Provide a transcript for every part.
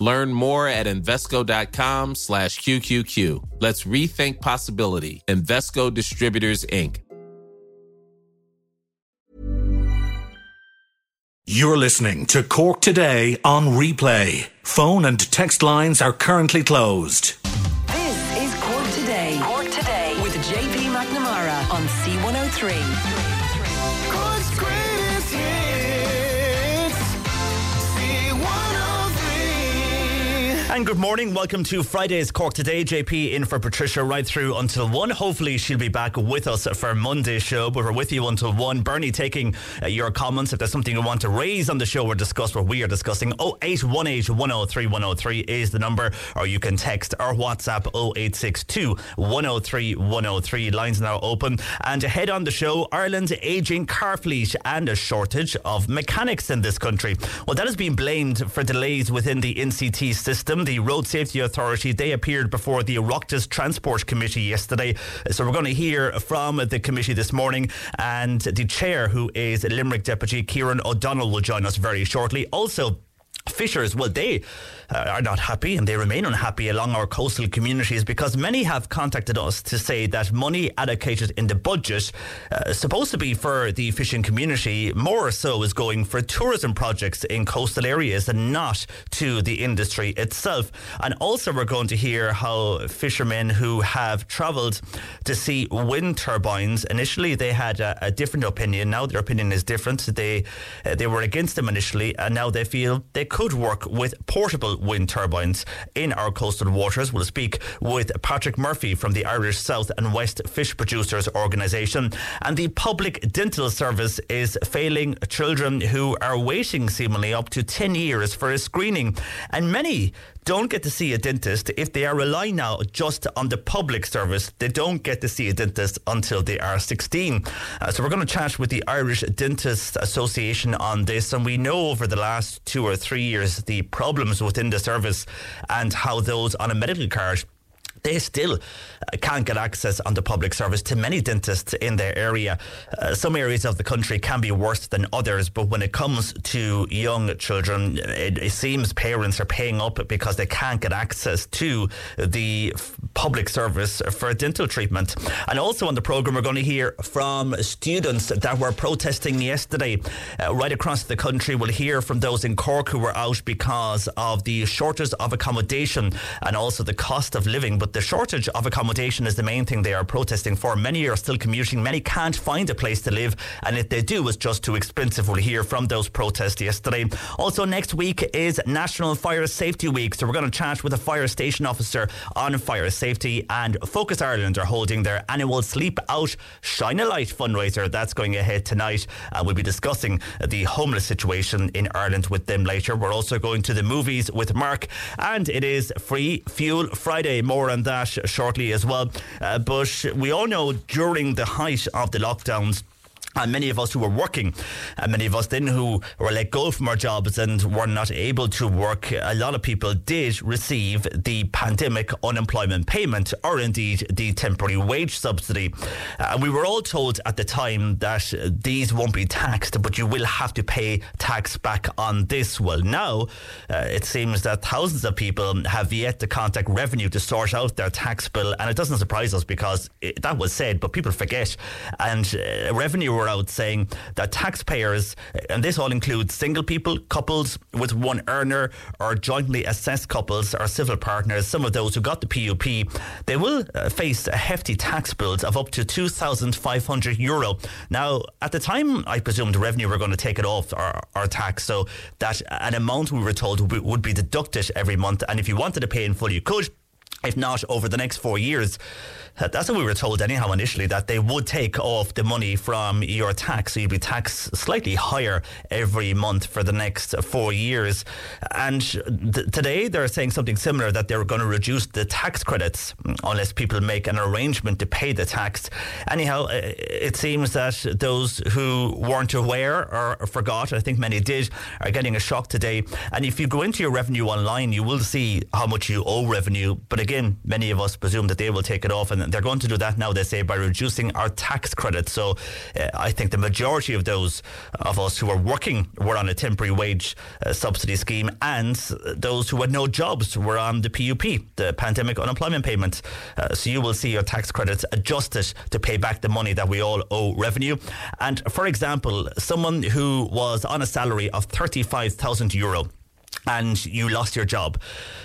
Learn more at Invesco.com slash QQQ. Let's rethink possibility. Invesco Distributors, Inc. You're listening to Cork Today on replay. Phone and text lines are currently closed. And good morning. Welcome to Friday's Cork Today. JP in for Patricia right through until 1. Hopefully, she'll be back with us for Monday's show, but we're with you until 1. Bernie taking uh, your comments. If there's something you want to raise on the show or discuss what we are discussing, 0818 103 103 is the number, or you can text or WhatsApp 0862 103 103. Lines now open. And ahead on the show, Ireland's ageing car fleet and a shortage of mechanics in this country. Well, that has been blamed for delays within the NCT system. The Road Safety Authority, they appeared before the Oireachtas Transport Committee yesterday. So we're going to hear from the committee this morning. And the chair, who is Limerick Deputy Kieran O'Donnell, will join us very shortly. Also, Fishers, well, they uh, are not happy and they remain unhappy along our coastal communities because many have contacted us to say that money allocated in the budget, uh, supposed to be for the fishing community, more so is going for tourism projects in coastal areas and not to the industry itself. And also, we're going to hear how fishermen who have travelled to see wind turbines, initially they had a, a different opinion. Now their opinion is different. They, uh, they were against them initially, and now they feel they could work with portable wind turbines in our coastal waters. We'll speak with Patrick Murphy from the Irish South and West Fish Producers Organisation. And the public dental service is failing children who are waiting seemingly up to 10 years for a screening. And many don't get to see a dentist if they are relying now just on the public service. They don't get to see a dentist until they are 16. Uh, so we're going to chat with the Irish Dentists Association on this. And we know over the last two or three years the problems within the service and how those on a medical card they still uh, can't get access on the public service to many dentists in their area. Uh, some areas of the country can be worse than others, but when it comes to young children, it, it seems parents are paying up because they can't get access to the f- public service for dental treatment. And also on the programme, we're going to hear from students that were protesting yesterday uh, right across the country. We'll hear from those in Cork who were out because of the shortage of accommodation and also the cost of living. But the shortage of accommodation is the main thing they are protesting for. Many are still commuting. Many can't find a place to live. And if they do, it's just too expensive. We'll hear from those protests yesterday. Also, next week is National Fire Safety Week. So we're going to chat with a fire station officer on fire safety. And Focus Ireland are holding their annual Sleep Out Shine a Light fundraiser. That's going ahead tonight. We'll be discussing the homeless situation in Ireland with them later. We're also going to the movies with Mark. And it is Free Fuel Friday. More on that shortly as well. Uh, but we all know during the height of the lockdowns, and many of us who were working, and many of us then who were let go from our jobs and were not able to work, a lot of people did receive the pandemic unemployment payment or indeed the temporary wage subsidy. Uh, and we were all told at the time that these won't be taxed, but you will have to pay tax back on this. Well, now uh, it seems that thousands of people have yet to contact revenue to sort out their tax bill. And it doesn't surprise us because it, that was said, but people forget. And uh, revenue were out saying that taxpayers, and this all includes single people, couples with one earner, or jointly assessed couples or civil partners, some of those who got the PUP, they will uh, face a hefty tax bills of up to 2,500 euro. Now, at the time, I presumed revenue were going to take it off our, our tax, so that an amount we were told would be deducted every month, and if you wanted to pay in full, you could. If not, over the next four years, uh, that's what we were told anyhow initially, that they would take off the money from your tax. So you'd be taxed slightly higher every month for the next four years. And th- today they're saying something similar, that they're going to reduce the tax credits unless people make an arrangement to pay the tax. Anyhow, uh, it seems that those who weren't aware or forgot, I think many did, are getting a shock today. And if you go into your revenue online, you will see how much you owe revenue. But again, many of us presume that they will take it off, and they're going to do that now. They say by reducing our tax credits. So uh, I think the majority of those of us who are working were on a temporary wage uh, subsidy scheme, and those who had no jobs were on the PUP, the pandemic unemployment payment. Uh, so you will see your tax credits adjusted to pay back the money that we all owe revenue. And for example, someone who was on a salary of thirty-five thousand euro and you lost your job.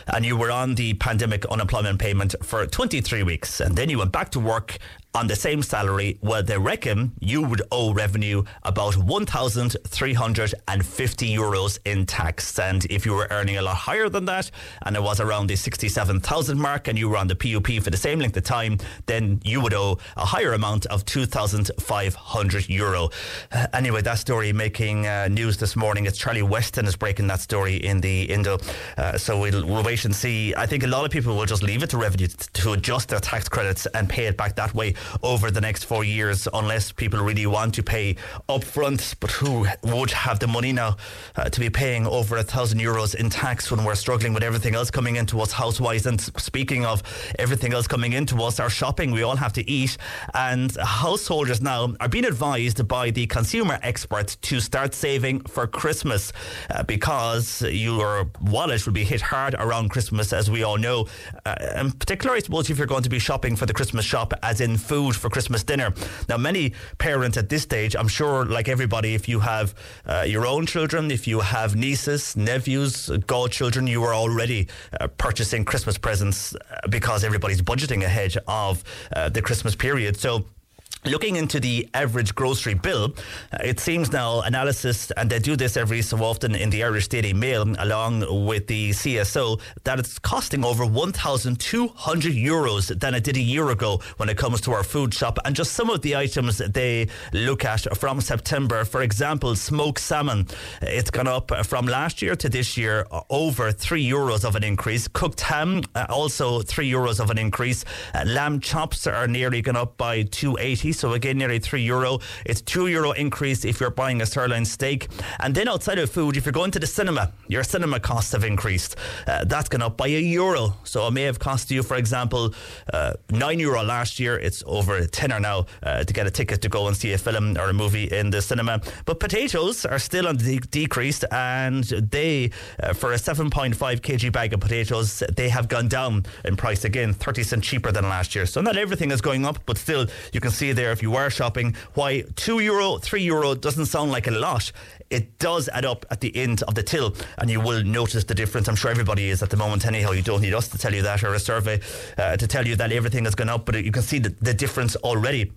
And you were on the pandemic unemployment payment for 23 weeks and then you went back to work on the same salary, well, they reckon you would owe revenue about 1,350 euros in tax. And if you were earning a lot higher than that, and it was around the 67,000 mark, and you were on the PUP for the same length of time, then you would owe a higher amount of 2,500 euro. Uh, anyway, that story making uh, news this morning. It's Charlie Weston is breaking that story in the Indo. Uh, so we'll, we'll wait and see. I think a lot of people will just leave it to revenue to adjust their tax credits and pay it back that way over the next four years, unless people really want to pay upfront. But who would have the money now uh, to be paying over a thousand euros in tax when we're struggling with everything else coming into us housewise? And speaking of everything else coming into us, our shopping, we all have to eat. And householders now are being advised by the consumer experts to start saving for Christmas uh, because your wallet will be hit hard around Christmas, as we all know. Uh, and particularly, I suppose, if you're going to be shopping for the Christmas shop, as in food for Christmas dinner. Now, many parents at this stage, I'm sure, like everybody, if you have uh, your own children, if you have nieces, nephews, godchildren, you are already uh, purchasing Christmas presents uh, because everybody's budgeting ahead of uh, the Christmas period. So, Looking into the average grocery bill, uh, it seems now analysis, and they do this every so often in the Irish Daily Mail, along with the CSO, that it's costing over 1,200 euros than it did a year ago when it comes to our food shop. And just some of the items they look at from September, for example, smoked salmon, it's gone up from last year to this year uh, over three euros of an increase. Cooked ham, uh, also three euros of an increase. Lamb chops are nearly gone up by 280 so again nearly three euro. It's two euro increase if you're buying a sirloin steak. And then outside of food, if you're going to the cinema, your cinema costs have increased. Uh, that's gone up by a euro. So it may have cost you, for example, uh, nine euro last year. It's over a tenner now uh, to get a ticket to go and see a film or a movie in the cinema. But potatoes are still on the de- decrease, and they, uh, for a 7.5 kg bag of potatoes, they have gone down in price again, 30 cent cheaper than last year. So not everything is going up, but still, you can see there if you were shopping why two euro, three euro doesn't sound like a lot. It does add up at the end of the till, and you will notice the difference. I'm sure everybody is at the moment, anyhow. You don't need us to tell you that or a survey uh, to tell you that everything has gone up, but you can see the, the difference already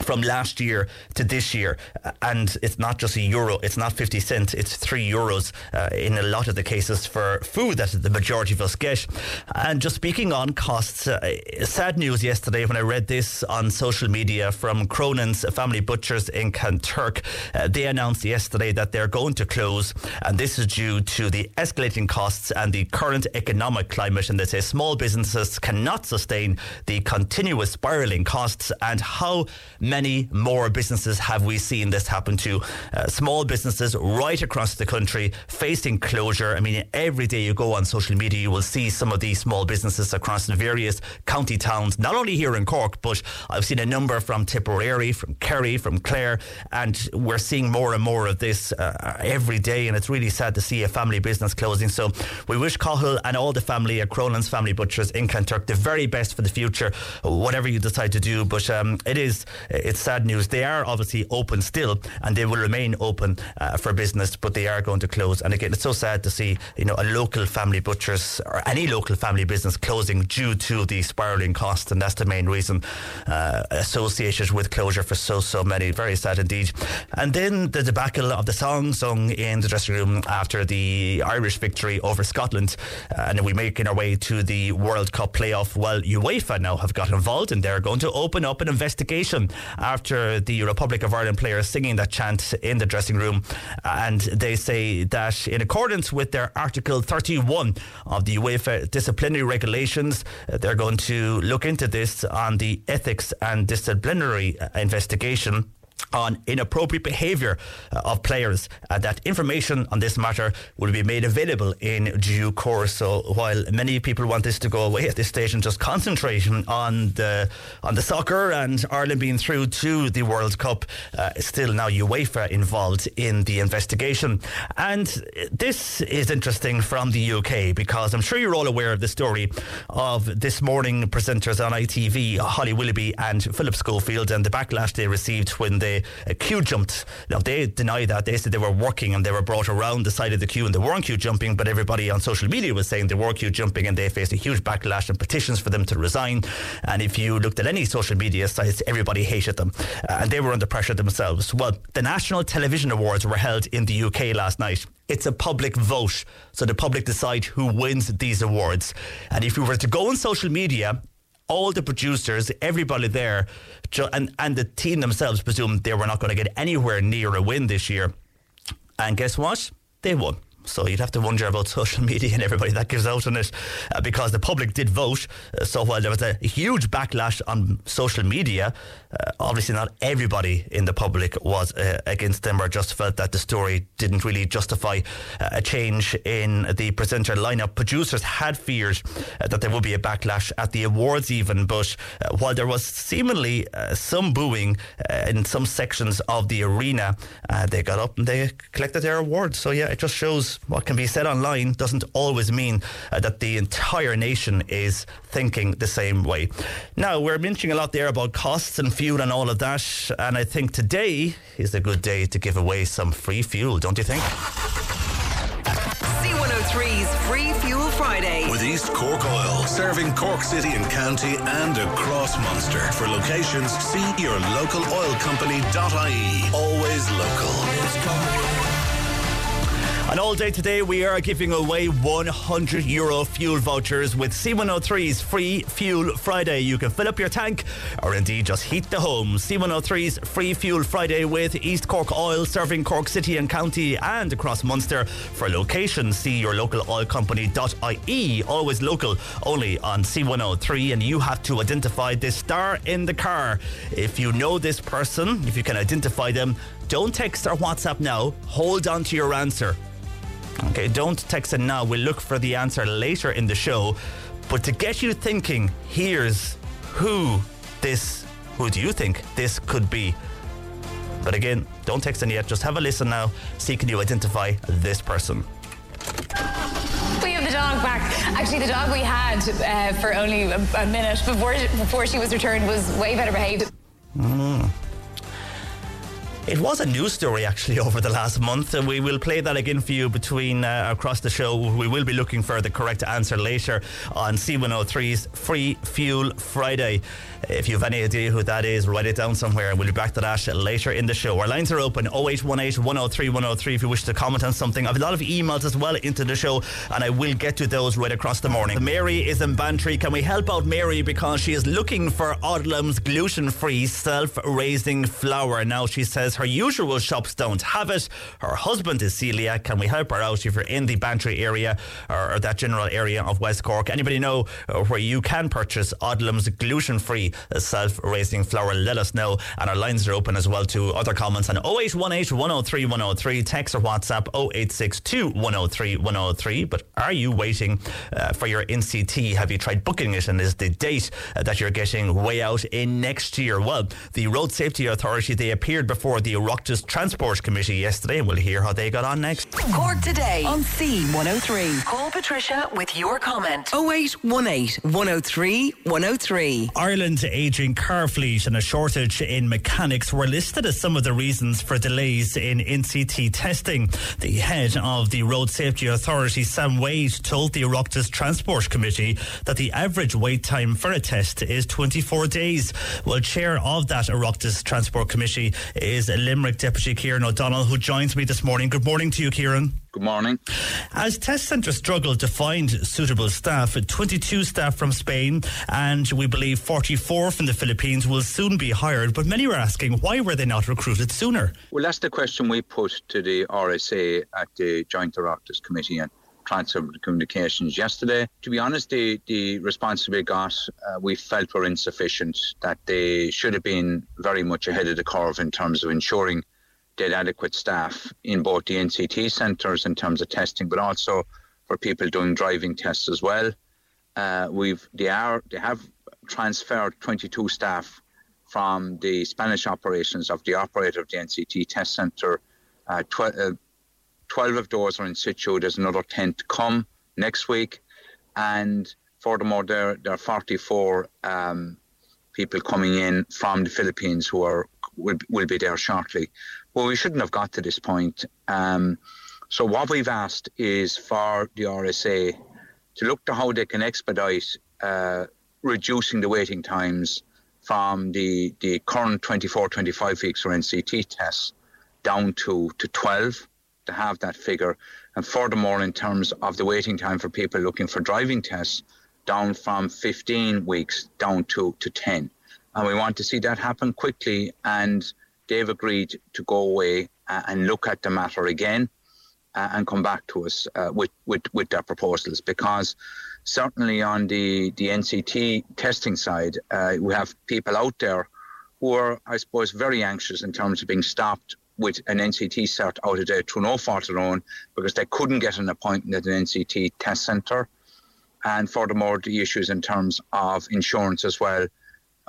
from last year to this year, and it's not just a euro, it's not 50 cents, it's three euros uh, in a lot of the cases for food that the majority of us get. And just speaking on costs, uh, sad news yesterday when I read this on social media from Cronin's Family Butchers in Kanturk. Uh, they announced yesterday that they're going to close, and this is due to the escalating costs and the current economic climate. And they say small businesses cannot sustain the continuous spiraling costs and how many more businesses have we seen this happen to? Uh, small businesses right across the country facing closure. I mean, every day you go on social media, you will see some of these small businesses across the various county towns, not only here in Cork, but I've seen a number from Tipperary, from Kerry, from Clare, and we're seeing more and more of this uh, every day. And it's really sad to see a family business closing. So we wish Cahill and all the family at Cronin's Family Butchers in Kanturk the very best for the future, whatever you decide to do. But um, it is it's sad news. They are obviously open still, and they will remain open uh, for business, but they are going to close. And again, it's so sad to see you know a local family butchers or any local family business closing due to the spiralling costs, and that's the main reason uh, associated with closure for so so many. Very sad indeed. And then the debacle of the song sung in the dressing room after the Irish victory over Scotland, uh, and we making our way to the World Cup playoff. Well, UEFA now have got involved, and they're going to open up an investigation after the Republic of Ireland players singing that chant in the dressing room, and they say that in accordance with their Article 31 of the UEFA disciplinary regulations, uh, they're going to look into this on the ethics and disciplinary uh, investigation on inappropriate behaviour uh, of players. Uh, that information on this matter will be made available in due course. So while many people want this to go away at this stage and just concentrate on the on the soccer and Ireland being through to the World Cup, uh, still now UEFA involved in the investigation. And this is interesting from the UK because I'm sure you're all aware of the story of this morning presenters on ITV, Holly Willoughby and Philip Schofield, and the backlash they received when they uh, queue jumped. Now they deny that. They said they were working and they were brought around the side of the queue and they weren't queue jumping, but everybody on social media was saying they were queue jumping and they faced a huge backlash and petitions for them to resign. And if you looked at any social media sites, everybody hated them. Uh, and they were under pressure themselves. Well, the National Television Awards were held in the UK last night. It's a public vote, so the public decide who wins these awards. And if you were to go on social media all the producers, everybody there, and, and the team themselves presumed they were not going to get anywhere near a win this year. And guess what? They won. So you'd have to wonder about social media and everybody that gives out on it uh, because the public did vote. Uh, so while there was a huge backlash on social media, uh, obviously not everybody in the public was uh, against them or just felt that the story didn't really justify uh, a change in the presenter lineup. Producers had feared uh, that there would be a backlash at the awards even, but while there was seemingly some booing in some sections of the arena, they got up and they collected their awards. So yeah, it just shows what can be said online doesn't always mean uh, that the entire nation is thinking the same way. Now, we're mentioning a lot there about costs and fuel and all of that, and I think today is a good day to give away some free fuel, don't you think? C103's Free Fuel Friday. With East Cork Oil, serving Cork City and County and across Munster. For locations, see your local oil company.ie. Always local. And all day today, we are giving away 100 euro fuel vouchers with C103's Free Fuel Friday. You can fill up your tank or indeed just heat the home. C103's Free Fuel Friday with East Cork Oil serving Cork City and County and across Munster. For location, see your local oil company.ie. Always local, only on C103. And you have to identify this star in the car. If you know this person, if you can identify them, don't text or WhatsApp now. Hold on to your answer. Okay, don't text it now. We'll look for the answer later in the show. But to get you thinking, here's who this, who do you think this could be? But again, don't text in yet. Just have a listen now. See can you identify this person. We have the dog back. Actually, the dog we had uh, for only a, a, minute before before she was returned was way better behaved. Mm. It was a news story actually over the last month. and we will play that again for you between uh, across the show. We will be looking for the correct answer later on C103's Free Fuel Friday. If you have any idea who that is, write it down somewhere we'll be back to that later in the show. Our lines are open 0818 103 103 if you wish to comment on something. I have a lot of emails as well into the show and I will get to those right across the morning. Mary is in Bantry. Can we help out Mary because she is looking for Odlum's gluten free self raising flour? Now she says her usual shops don't have it. Her husband is celiac. Can we help her out if you're in the Bantry area or, or that general area of West Cork? Anybody know uh, where you can purchase Odlum's gluten free self raising flour, let us know. And our lines are open as well to other comments on 0818 103 103, text or WhatsApp 0862 103 103. But are you waiting uh, for your NCT? Have you tried booking it? And is the date uh, that you're getting way out in next year? Well, the Road Safety Authority, they appeared before the the Oireachtas Transport Committee yesterday, and we'll hear how they got on next. Cork today on C103. Call Patricia with your comment. 0818 103 103. Ireland's ageing car fleet and a shortage in mechanics were listed as some of the reasons for delays in NCT testing. The head of the Road Safety Authority, Sam Waide, told the Oireachtas Transport Committee that the average wait time for a test is 24 days. Well, chair of that Oireachtas Transport Committee is Limerick Deputy Kieran O'Donnell, who joins me this morning. Good morning to you, Kieran. Good morning. As test centres struggle to find suitable staff, 22 staff from Spain and we believe 44 from the Philippines will soon be hired. But many were asking why were they not recruited sooner? Well, that's the question we put to the RSA at the Joint Oireachtas Committee on Transport Communications yesterday. To be honest, the, the response we got, uh, we felt were insufficient, that they should have been very much ahead of the curve in terms of ensuring they had adequate staff in both the NCT centres in terms of testing, but also for people doing driving tests as well. Uh, we've they are they have transferred 22 staff from the Spanish operations of the operator of the NCT test centre. Uh, tw- uh, 12 of those are in situ. There's another 10 to come next week. And furthermore, there, there are 44 um, people coming in from the Philippines who are will, will be there shortly. Well, we shouldn't have got to this point. Um, so what we've asked is for the RSA to look to how they can expedite uh, reducing the waiting times from the, the current 24, 25 weeks for NCT tests down to, to 12 to have that figure. And furthermore, in terms of the waiting time for people looking for driving tests, down from 15 weeks down to, to 10. And we want to see that happen quickly. And they've agreed to go away uh, and look at the matter again uh, and come back to us uh, with, with, with their proposals because certainly on the, the NCT testing side, uh, we have people out there who are, I suppose, very anxious in terms of being stopped with an NCT cert out of there to no fault their own because they couldn't get an appointment at an NCT test centre. And furthermore, the issues in terms of insurance as well.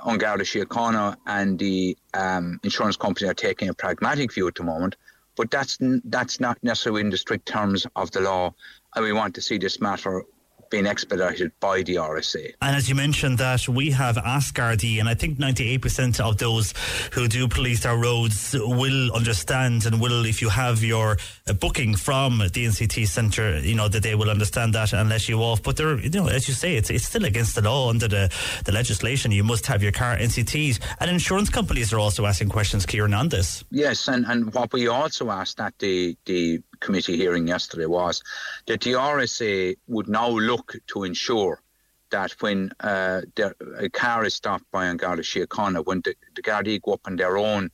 An Garda Síochána and the um, insurance company are taking a pragmatic view at the moment, but that's that's not necessarily in the strict terms of the law. And we want to see this matter being expedited by the RSA. And as you mentioned that we have asked Gardaí, and I think 98% of those who do police our roads will understand and will, if you have your uh, booking from the NCT centre, you know, that they will understand that and let you off. But they're, you know, as you say, it's, it's still against the law under the, the legislation. You must have your car NCTs. And insurance companies are also asking questions, Kieran, on this. Yes, and, and what we also asked that the, the committee hearing yesterday was that the RSA would now look to ensure that when uh, a car is stopped by an Garda Síochána, when the, the Gardaí go up on their own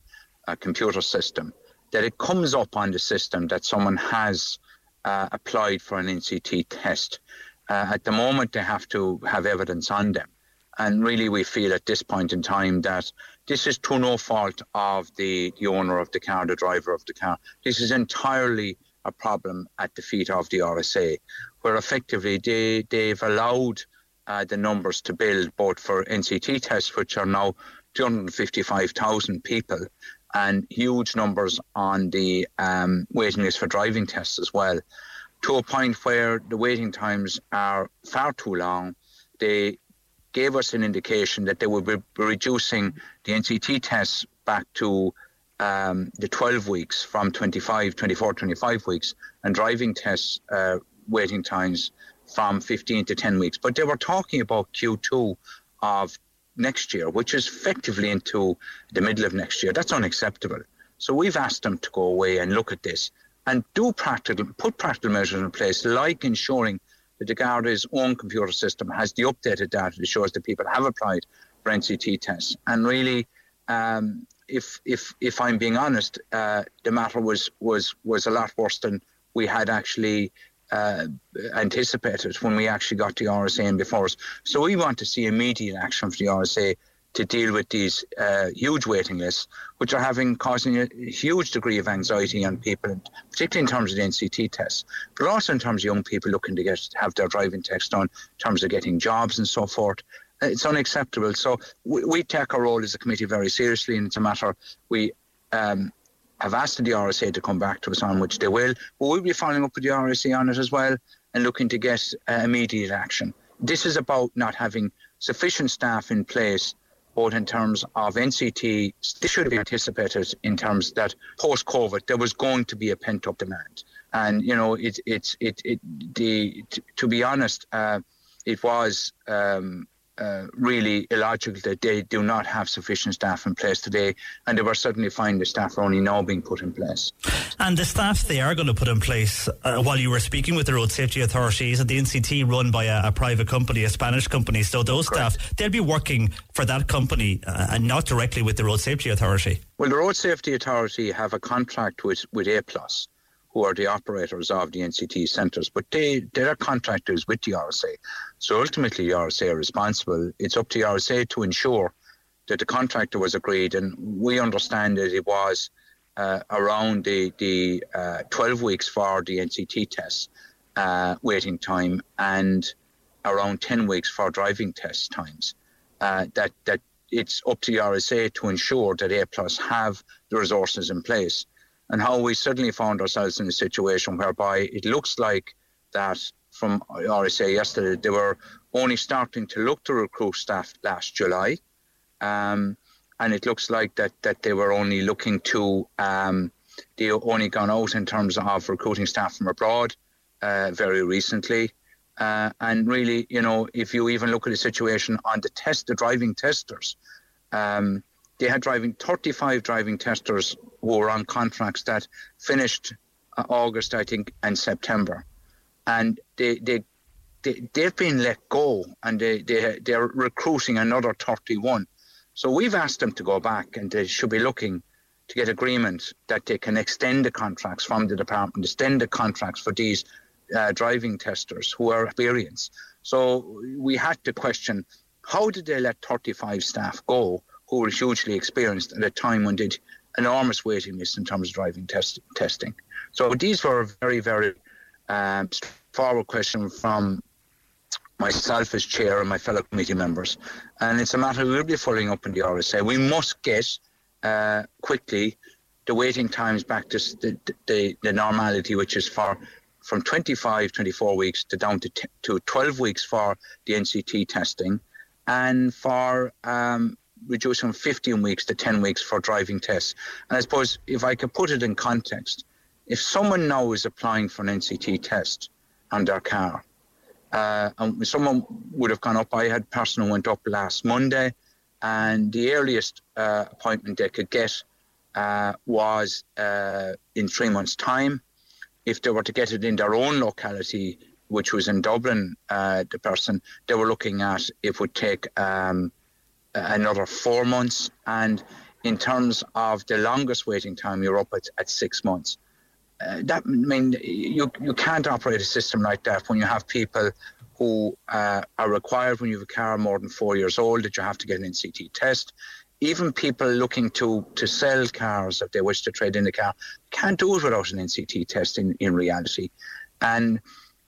uh, computer system, that it comes up on the system that someone has uh, applied for an NCT test. Uh, at the moment, they have to have evidence on them. And really, we feel at this point in time that this is to no fault of the, the owner of the car, the driver of the car. This is entirely a problem at the feet of the RSA, where effectively they, they've allowed uh, the numbers to build both for NCT tests, which are now 255,000 people, and huge numbers on the um, waiting list for driving tests as well, to a point where the waiting times are far too long. They gave us an indication that they would be reducing the NCT tests back to um, the 12 weeks from 25, 24, 25 weeks, and driving tests uh, waiting times from 15 to 10 weeks. But they were talking about Q2 of next year, which is effectively into the middle of next year. That's unacceptable. So we've asked them to go away and look at this and do practical, put practical measures in place, like ensuring that the Garda's own computer system has the updated data that shows that people have applied for NCT tests. And really, um, if if if I'm being honest, uh, the matter was was was a lot worse than we had actually uh, anticipated when we actually got the RSA in before us. So we want to see immediate action for the RSA to deal with these uh, huge waiting lists, which are having causing a huge degree of anxiety on people, particularly in terms of the NCT tests, but also in terms of young people looking to get have their driving tests done, in terms of getting jobs and so forth. It's unacceptable. So we, we take our role as a committee very seriously, and it's a matter we um, have asked the RSA to come back to us on, which they will. But we'll be following up with the RSA on it as well and looking to get uh, immediate action. This is about not having sufficient staff in place, both in terms of NCT. This should be anticipated in terms that post COVID there was going to be a pent up demand, and you know it it's it it the to be honest, uh, it was. Um, uh, really illogical that they do not have sufficient staff in place today, and they were suddenly finding the staff are only now being put in place. And the staff they are going to put in place uh, while you were speaking with the road safety authorities at the NCT run by a, a private company, a Spanish company. So those Correct. staff they'll be working for that company uh, and not directly with the road safety authority. Well, the road safety authority have a contract with with Applus who are the operators of the NCT centres, but they, they're contractors with the RSA. So ultimately, the RSA are responsible. It's up to the RSA to ensure that the contractor was agreed, and we understand that it was uh, around the, the uh, 12 weeks for the NCT test uh, waiting time and around 10 weeks for driving test times. Uh, that, that it's up to the RSA to ensure that Applus have the resources in place and how we suddenly found ourselves in a situation whereby it looks like that from RSA yesterday, they were only starting to look to recruit staff last July. Um, and it looks like that, that they were only looking to, um, they only gone out in terms of recruiting staff from abroad uh, very recently. Uh, and really, you know, if you even look at the situation on the test, the driving testers, um, they had driving 35 driving testers were on contracts that finished uh, August, I think, and September, and they they. They, they've been let go and they, they, they're recruiting another 31. So we've asked them to go back and they should be looking to get agreement that they can extend the contracts from the department, extend the contracts for these uh, driving testers who are experienced. So we had to question how did they let 35 staff go who were hugely experienced at a time when did enormous waiting lists in terms of driving test, testing. So these were a very, very um, straightforward questions from myself as chair and my fellow committee members. And it's a matter we'll be following up in the RSA. We must get uh, quickly the waiting times back to the, the, the, normality, which is for from 25, 24 weeks to down to, t- to 12 weeks for the NCT testing and for um, reduced from 15 weeks to 10 weeks for driving tests. And I suppose if I could put it in context, if someone now is applying for an NCT test on their car, uh, and someone would have gone up, I had person who went up last Monday, and the earliest uh, appointment they could get uh, was uh, in three months' time. If they were to get it in their own locality, which was in Dublin, uh, the person they were looking at, it would take um, another four months. And in terms of the longest waiting time, you're up at, at six months. Uh, that I mean, you you can't operate a system like that when you have people who uh, are required when you have a car more than four years old that you have to get an NCT test. Even people looking to to sell cars if they wish to trade in the car can't do it without an NCT test in, in reality. And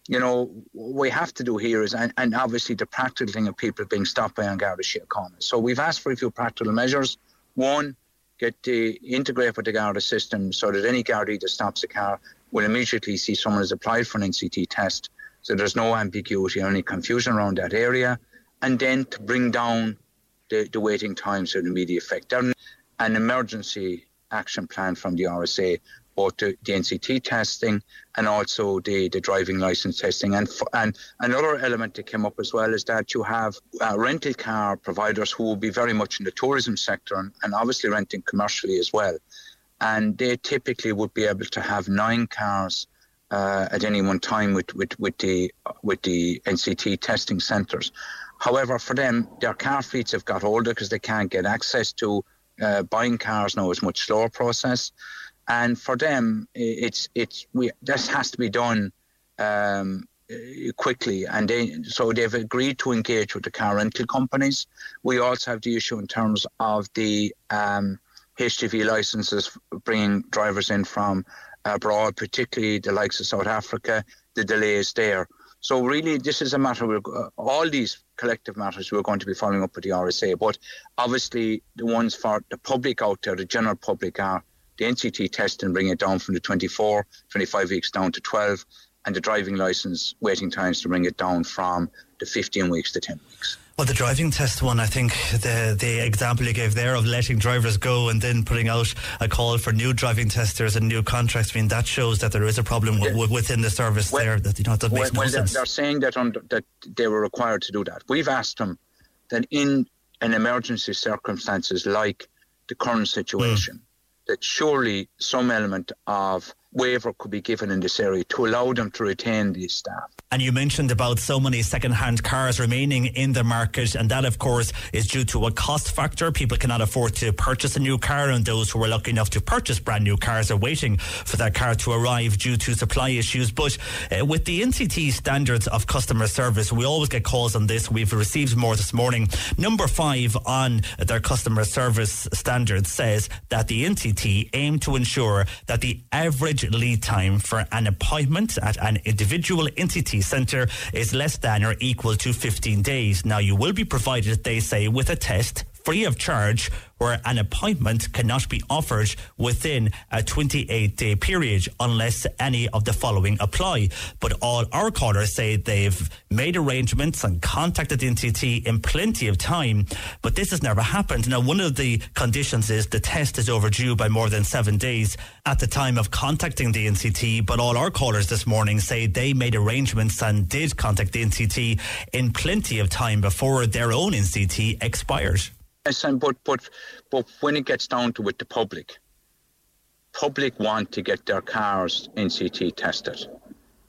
you know, what we have to do here is, and, and obviously the practical thing of people being stopped by An Garda Síochána. So we've asked for a few practical measures. One, get the integrate with the Garda system so that any Garda that stops a car will immediately see someone has applied for an NCT test. So there's no ambiguity or any confusion around that area. And then to bring down the, the waiting times so an immediate effect. An emergency action plan from the RSA both the, the NCT testing and also the, the driving license testing. And, and another element that came up as well is that you have uh, rental car providers who will be very much in the tourism sector and, and obviously renting commercially as well. And they typically would be able to have nine cars uh, at any one time with, with, with the with the NCT testing centres. However, for them, their car fleets have got older because they can't get access to uh, buying cars now is much slower process and for them, it's it's we this has to be done um, quickly, and they so they've agreed to engage with the car rental companies. We also have the issue in terms of the um, HGV licenses bringing drivers in from abroad, particularly the likes of South Africa. The delays there. So really, this is a matter uh, all these collective matters we're going to be following up with the RSA. But obviously, the ones for the public out there, the general public, are the NCT test and bring it down from the 24, 25 weeks down to 12, and the driving license waiting times to bring it down from the 15 weeks to 10 weeks. Well, the driving test one, I think the the example you gave there of letting drivers go and then putting out a call for new driving testers and new contracts, I mean, that shows that there is a problem w- w- within the service Well- there that, you know, that Well, makes no well, they're, sense. they're saying that under, that they were required to do that. We've asked them that in an emergency circumstances like the current situation, mm. That surely some element of waiver could be given in this area to allow them to retain these staff. And you mentioned about so many second-hand cars remaining in the market, and that, of course, is due to a cost factor. People cannot afford to purchase a new car, and those who are lucky enough to purchase brand new cars are waiting for that car to arrive due to supply issues. But uh, with the NCT standards of customer service, we always get calls on this. We've received more this morning. Number five on their customer service standards says that the NCT aim to ensure that the average lead time for an appointment at an individual NCT centre is less than or equal to 15 days. Now, you will be provided, they say, with a test free of charge where an appointment cannot be offered within a 28 day period unless any of the following apply. But all our callers say they've made arrangements and contacted the NCT in plenty of time, but this has never happened. Now, one of the conditions is the test is overdue by more than seven days at the time of contacting the NCT, but all our callers this morning say they made arrangements and did contact the NCT in plenty of time before their own NCT expired. Yes, and but but but when it gets down to it, the public, public want to get their cars NCT tested.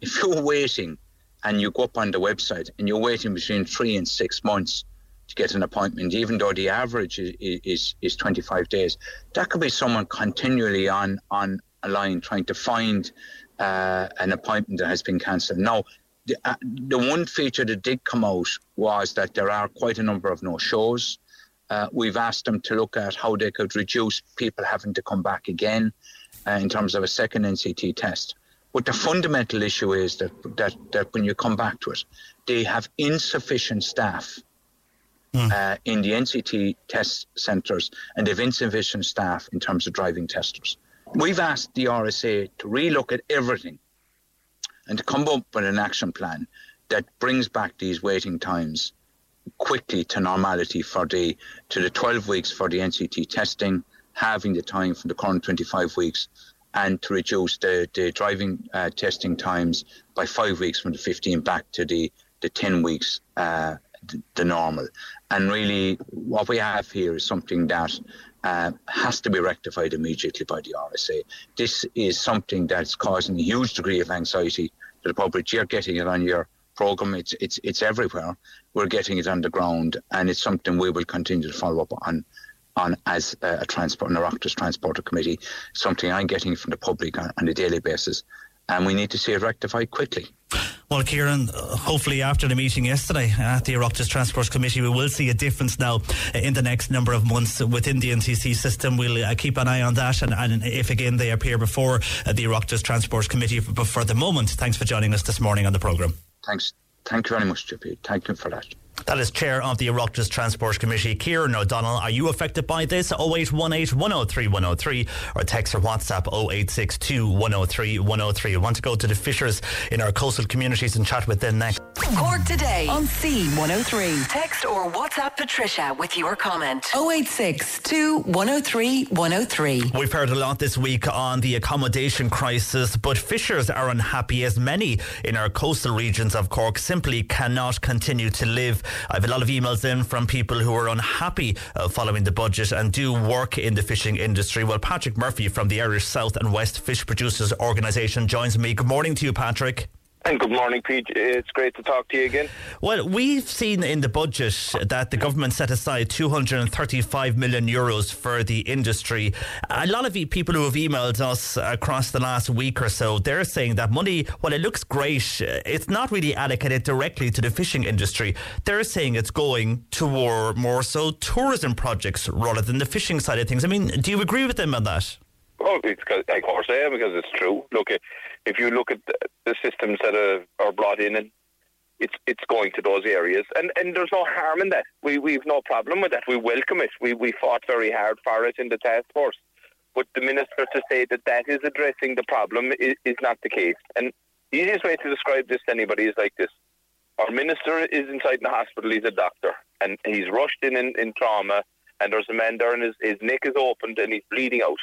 If you're waiting and you go up on the website and you're waiting between three and six months to get an appointment, even though the average is is, is 25 days, that could be someone continually on on a line trying to find uh, an appointment that has been cancelled. Now, the, uh, the one feature that did come out was that there are quite a number of no shows. Uh, we've asked them to look at how they could reduce people having to come back again uh, in terms of a second NCT test. But the fundamental issue is that, that, that when you come back to it, they have insufficient staff uh, in the NCT test centres and they've insufficient staff in terms of driving testers. We've asked the RSA to relook at everything and to come up with an action plan that brings back these waiting times quickly to normality for the to the 12 weeks for the NCT testing, having the time from the current 25 weeks, and to reduce the, the driving uh, testing times by five weeks from the 15 back to the, the 10 weeks, uh, the, the normal. And really, what we have here is something that uh, has to be rectified immediately by the RSA. This is something that's causing a huge degree of anxiety to the public. You're getting it on your program. It's it's it's everywhere. We're getting it on the ground, and it's something we will continue to follow up on. On as a, a transport, an Oireachtas Transporter Committee, something I'm getting from the public on, on a daily basis, and we need to see it rectified quickly. Well, Kieran, uh, hopefully after the meeting yesterday at the Oireachtas Transport Committee, we will see a difference now uh, in the next number of months within the NCC system. We'll uh, keep an eye on that, and, and if again they appear before uh, the Oireachtas Transport Committee. But for the moment, thanks for joining us this morning on the programme. Thanks, thank you very much, JP. Thank you for that. That is Chair of the Oireachtas Transport Committee, Kieran O'Donnell. Are you affected by this? 0818 103 103 or text or WhatsApp 0862 103 103. I want to go to the fishers in our coastal communities and chat with them next. Cork today on C103. Text or WhatsApp Patricia with your comment. 086 103 103. We've heard a lot this week on the accommodation crisis, but fishers are unhappy as many in our coastal regions of Cork simply cannot continue to live. I have a lot of emails in from people who are unhappy uh, following the budget and do work in the fishing industry. Well, Patrick Murphy from the Irish South and West Fish Producers Organisation joins me. Good morning to you, Patrick. And good morning, Pete. It's great to talk to you again. Well, we've seen in the budget that the government set aside 235 million euros for the industry. A lot of people who have emailed us across the last week or so, they're saying that money, while it looks great, it's not really allocated directly to the fishing industry. They're saying it's going toward more so tourism projects rather than the fishing side of things. I mean, do you agree with them on that? Oh, it's of course I am because it's true. Look, if you look at the, systems that are, are brought in, and it's it's going to those areas, and and there's no harm in that. We we've no problem with that. We welcome it. We we fought very hard for it in the task force. but the minister to say that that is addressing the problem is, is not the case. And the easiest way to describe this to anybody is like this. Our minister is inside the hospital, he's a doctor, and he's rushed in in, in trauma, and there's a man there and his, his neck is opened and he's bleeding out.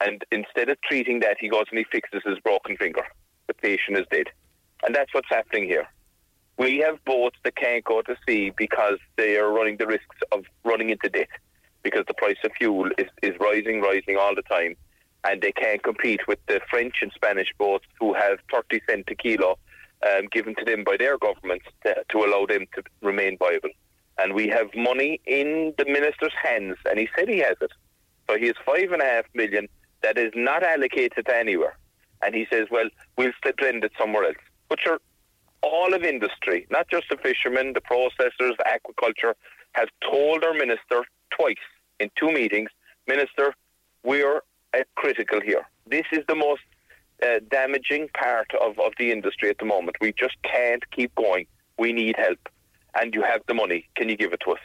And instead of treating that, he goes and he fixes his broken finger. The patient is dead. And that's what's happening here. We have boats that can't go to sea because they are running the risks of running into debt because the price of fuel is, is rising, rising all the time. And they can't compete with the French and Spanish boats who have 30 cent a kilo um, given to them by their governments to, to allow them to remain viable. And we have money in the minister's hands, and he said he has it. So he has five and a half million that is not allocated to anywhere. And he says, well, we'll spend it somewhere else. But all of industry, not just the fishermen, the processors, the aquaculture, have told our minister twice in two meetings, Minister, we're critical here. This is the most uh, damaging part of, of the industry at the moment. We just can't keep going. We need help. And you have the money. Can you give it to us?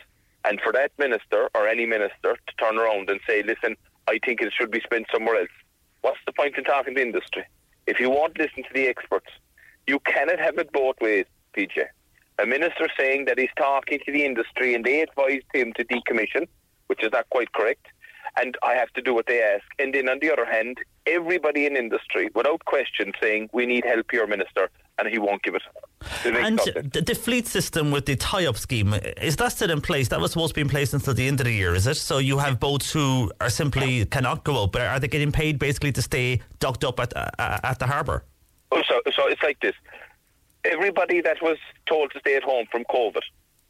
And for that minister or any minister to turn around and say, listen, I think it should be spent somewhere else. What's the point in talking to industry? If you won't listen to the experts, you cannot have it both ways, PJ. A minister saying that he's talking to the industry and they advised him to decommission, which is not quite correct, and I have to do what they ask. And then on the other hand, everybody in industry, without question, saying we need help here, minister, and he won't give it. And the, the fleet system with the tie-up scheme is that still in place? That was supposed to be in place until the end of the year, is it? So you have boats who are simply cannot go out, but are they getting paid basically to stay docked up at uh, at the harbour? Oh, so, so it's like this. Everybody that was told to stay at home from COVID,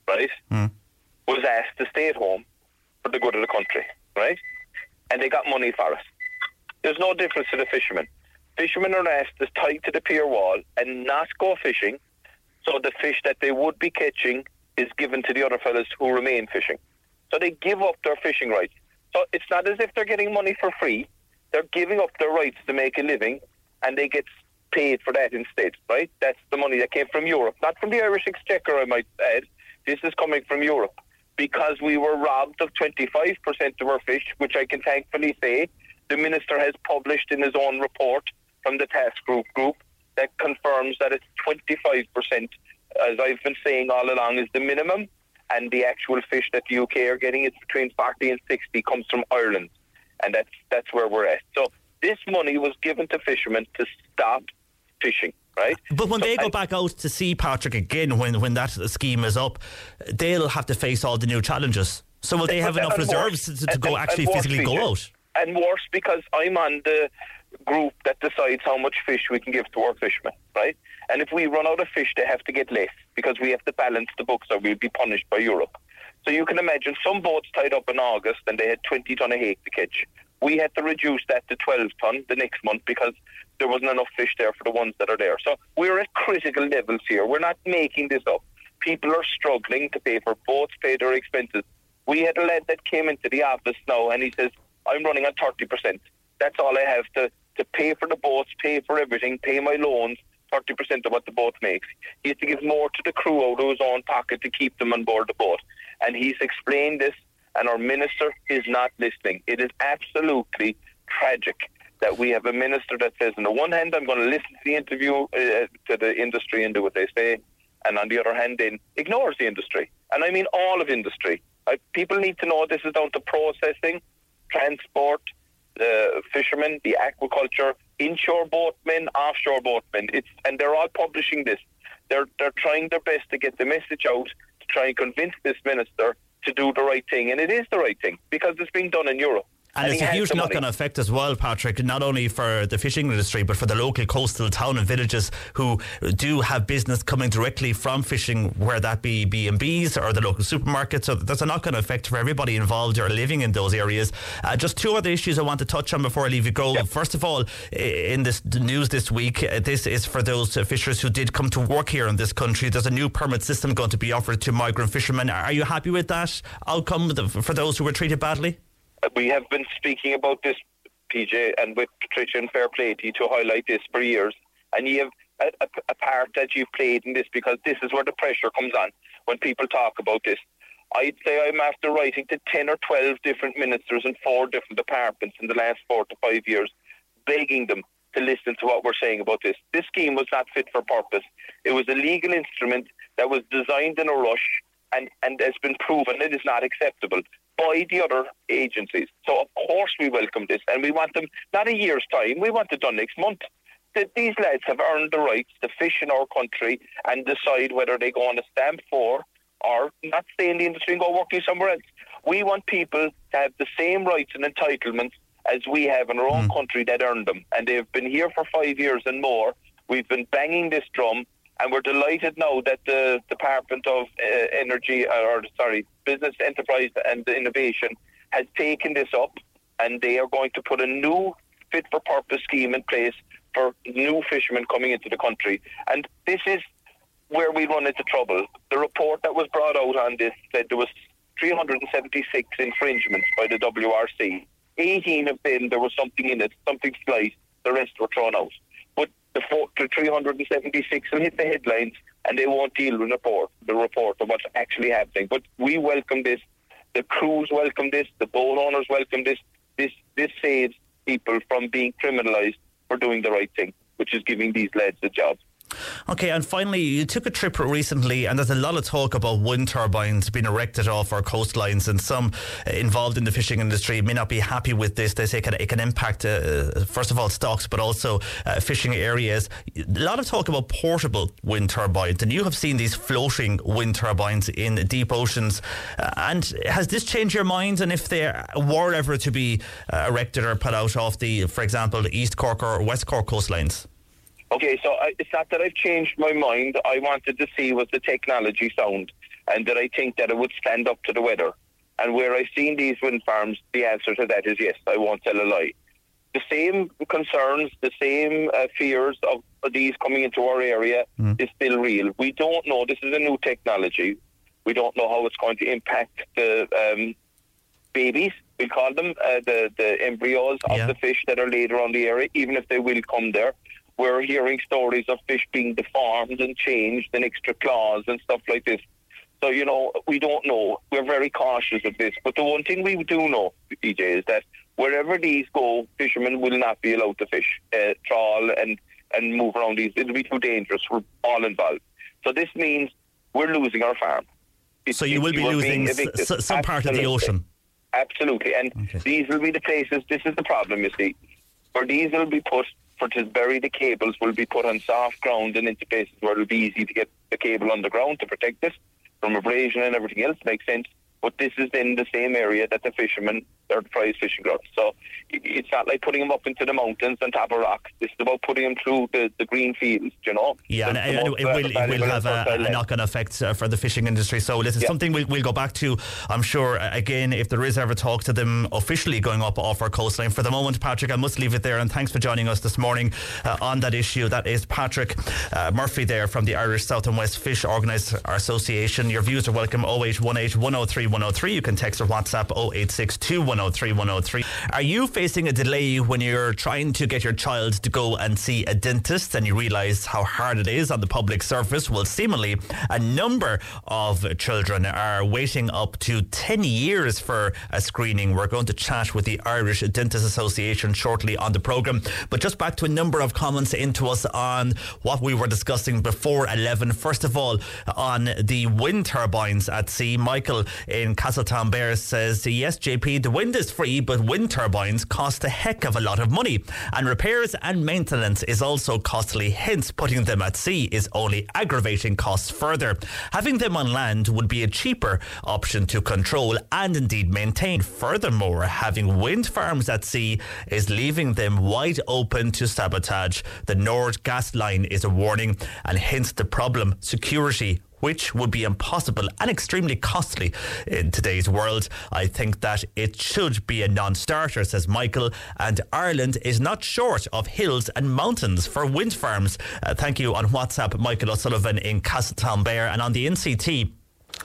right, was asked to stay at home for the good of the country, right? And they got money for it. There's no difference to the fishermen. Fishermen are asked to tie to the pier wall and not go fishing, so the fish that they would be catching is given to the other fellas who remain fishing. So they give up their fishing rights. So it's not as if they're getting money for free. They're giving up their rights to make a living, and they get paid for that instead, right? That's the money that came from Europe, not from the Irish Exchequer, I might add. This is coming from Europe because we were robbed of 25% of our fish, which I can thankfully say the minister has published in his own report from the task group group that confirms that it's 25%, as I've been saying all along, is the minimum. And the actual fish that the UK are getting is between 40 and 60 comes from Ireland. And that's, that's where we're at. So this money was given to fishermen to stop fishing, right? But when So- they go and- back out to sea, Patrick, again, when, when that scheme is up, they'll have to face all the new challenges. So will they have enough reserves worse- to, to go actually physically go out? And worse because I'm on the group that decides how much fish we can give to our fishermen, right? And if we run out of fish, they have to get less because we have to balance the books or we'll be punished by Europe. So you can imagine some boats tied up in August and they had 20 ton of hake to catch. We had to reduce that to 12 ton the next month because there wasn't enough fish there for the ones that are there. So we're at critical levels here. We're not making this up. People are struggling to pay for boats, pay their expenses. We had a lad that came into the office now and he says, I'm running on 30%. That's all I have to, to pay for the boats, pay for everything, pay my loans, 30% of what the boat makes. He has to give more to the crew out of his own pocket to keep them on board the boat. And he's explained this, and our minister is not listening. It is absolutely tragic that we have a minister that says, on the one hand, I'm going to listen to the interview uh, to the industry and do what they say, and on the other hand, then ignores the industry. And I mean all of industry. I, people need to know this is down to processing, transport, the fishermen, the aquaculture, inshore boatmen, offshore boatmen. It's and they're all publishing this. They're they're trying their best to get the message out to try and convince this minister to do the right thing, and it is the right thing because it's being done in Europe. And, it's a huge knock-on effect as well, Patrick, not only for the fishing industry, but for the local coastal town and villages who do have business coming directly from fishing, where that be B&Bs or the local supermarkets. So there's a knock-on effect for everybody involved or living in those areas. Uh, just two other issues I want to touch on before I leave you go. First of all, in this the news this week, uh, this is for those uh, fishers who did come to work here in this country. There's a new permit system going to be offered to migrant fishermen. Are you happy with that outcome for those who were treated badly? We have been speaking about this, PJ, and with Patricia and Fair Play to to highlight this for years. And you have a, a, a part that you've played in this because this is where the pressure comes on when people talk about this. I'd say I'm after writing to 10 or 12 different ministers in four different departments in the last four to five years, begging them to listen to what we're saying about this. This scheme was not fit for purpose. It was a legal instrument that was designed in a rush and, and has been proven it is not acceptable by the other agencies. So, of course, we welcome this and we want them not a year's time, we want it done next month. That these lads have earned the rights to fish in our country and decide whether they go on a stamp for or not stay in the industry and go working somewhere else. We want people to have the same rights and entitlements as we have in our own hmm. country that earned them. And they've been here for five years and more. We've been banging this drum, and we're delighted now that the Department of uh, Energy, or sorry, Business Enterprise and Innovation has taken this up, and they are going to put a new fit for purpose scheme in place for new fishermen coming into the country. And this is where we run into trouble. The report that was brought out on this said there was 376 infringements by the WRC. 18 of them, there was something in it, something slight. The rest were thrown out. The, four, the 376 will hit the headlines and they won't deal with the report, the report of what's actually happening. But we welcome this. The crews welcome this. The boat owners welcome this. This this saves people from being criminalised for doing the right thing, which is giving these lads a job. Okay, and finally, you took a trip recently, and there's a lot of talk about wind turbines being erected off our coastlines, and some uh, involved in the fishing industry may not be happy with this. They say it can, impact, uh, first of all, stocks, but also uh, fishing areas. A lot of talk about portable wind turbines, and you have seen these floating wind turbines in deep oceans. Uh, and has this changed your mind? And if they were ever to be uh, erected or put out off the, for example, the East Cork or West Cork coastlines? Okay, so I, it's not that I've changed my mind. I wanted to see was the technology sound, and that I think that it would stand up to the weather. And where I've seen these wind farms, the answer to that is yes. I won't tell a lie. The same concerns, the same uh, fears of these coming into our area is still real. We don't know. This is a new technology. We don't know how it's going to impact the um, babies. We call them uh, the the embryos of Yeah. the fish that are laid around the area, even if they will come there. We're hearing stories of fish being deformed and changed and extra claws and stuff like this. So, you know, we don't know. We're very cautious of this. But the one thing we do know, DJ, is that wherever these go, fishermen will not be allowed to fish, uh, trawl and, and move around these. It'll be too dangerous for all involved. So this means we're losing our farm. It's- So you will be losing s- s- some part of the ocean. Absolutely. And these will be the places, this is the problem, you see, where these will be put, for to bury the cables, will be put on soft ground and into places where it'll be easy to get the cable underground to protect it from abrasion and everything else. Makes sense. But this is in the same area that the fishermen are prize fishing grounds. So it's not like putting them up into the mountains on top of rocks. This is about putting them through the, the green fields, you know? Yeah, and, and it will, it will have a, a knock-on effect uh, for the fishing industry. So this is Yeah. something we'll, we'll go back to. I'm sure uh, again if there is ever talk to them officially going up off our coastline. For the moment, Patrick, I must leave it there. And thanks for joining us this morning uh, on that issue. That is Patrick uh, Murphy there from the Irish South and West Fish Organiser Association. Your views are welcome. 0818 103 103. You can text or WhatsApp 0862 103 103. Are you facing a delay when you're trying to get your child to go and see a dentist and you realise how hard it is on the public surface? Well, seemingly a number of children are waiting up to 10 years for a screening. We're going to chat with the Irish Dentists Association shortly on the programme. But just back to a number of comments into us on what we were discussing before 11. First of all, on the wind turbines at sea, Michael in Castletownbere says, Yes, JP, the wind is free, but wind turbines cost a heck of a lot of money. And repairs and maintenance is also costly, hence, putting them at sea is only aggravating costs further. Having them on land would be a cheaper option to control and indeed maintain. Furthermore, having wind farms at sea is leaving them wide open to sabotage. The Nord gas line is a warning, and hence the problem security which would be impossible and extremely costly in today's world. I think that it should be a non starter, says Michael, and Ireland is not short of hills and mountains for wind farms. Uh, thank you on WhatsApp, Michael O'Sullivan in Castletownbere, and on the NCT.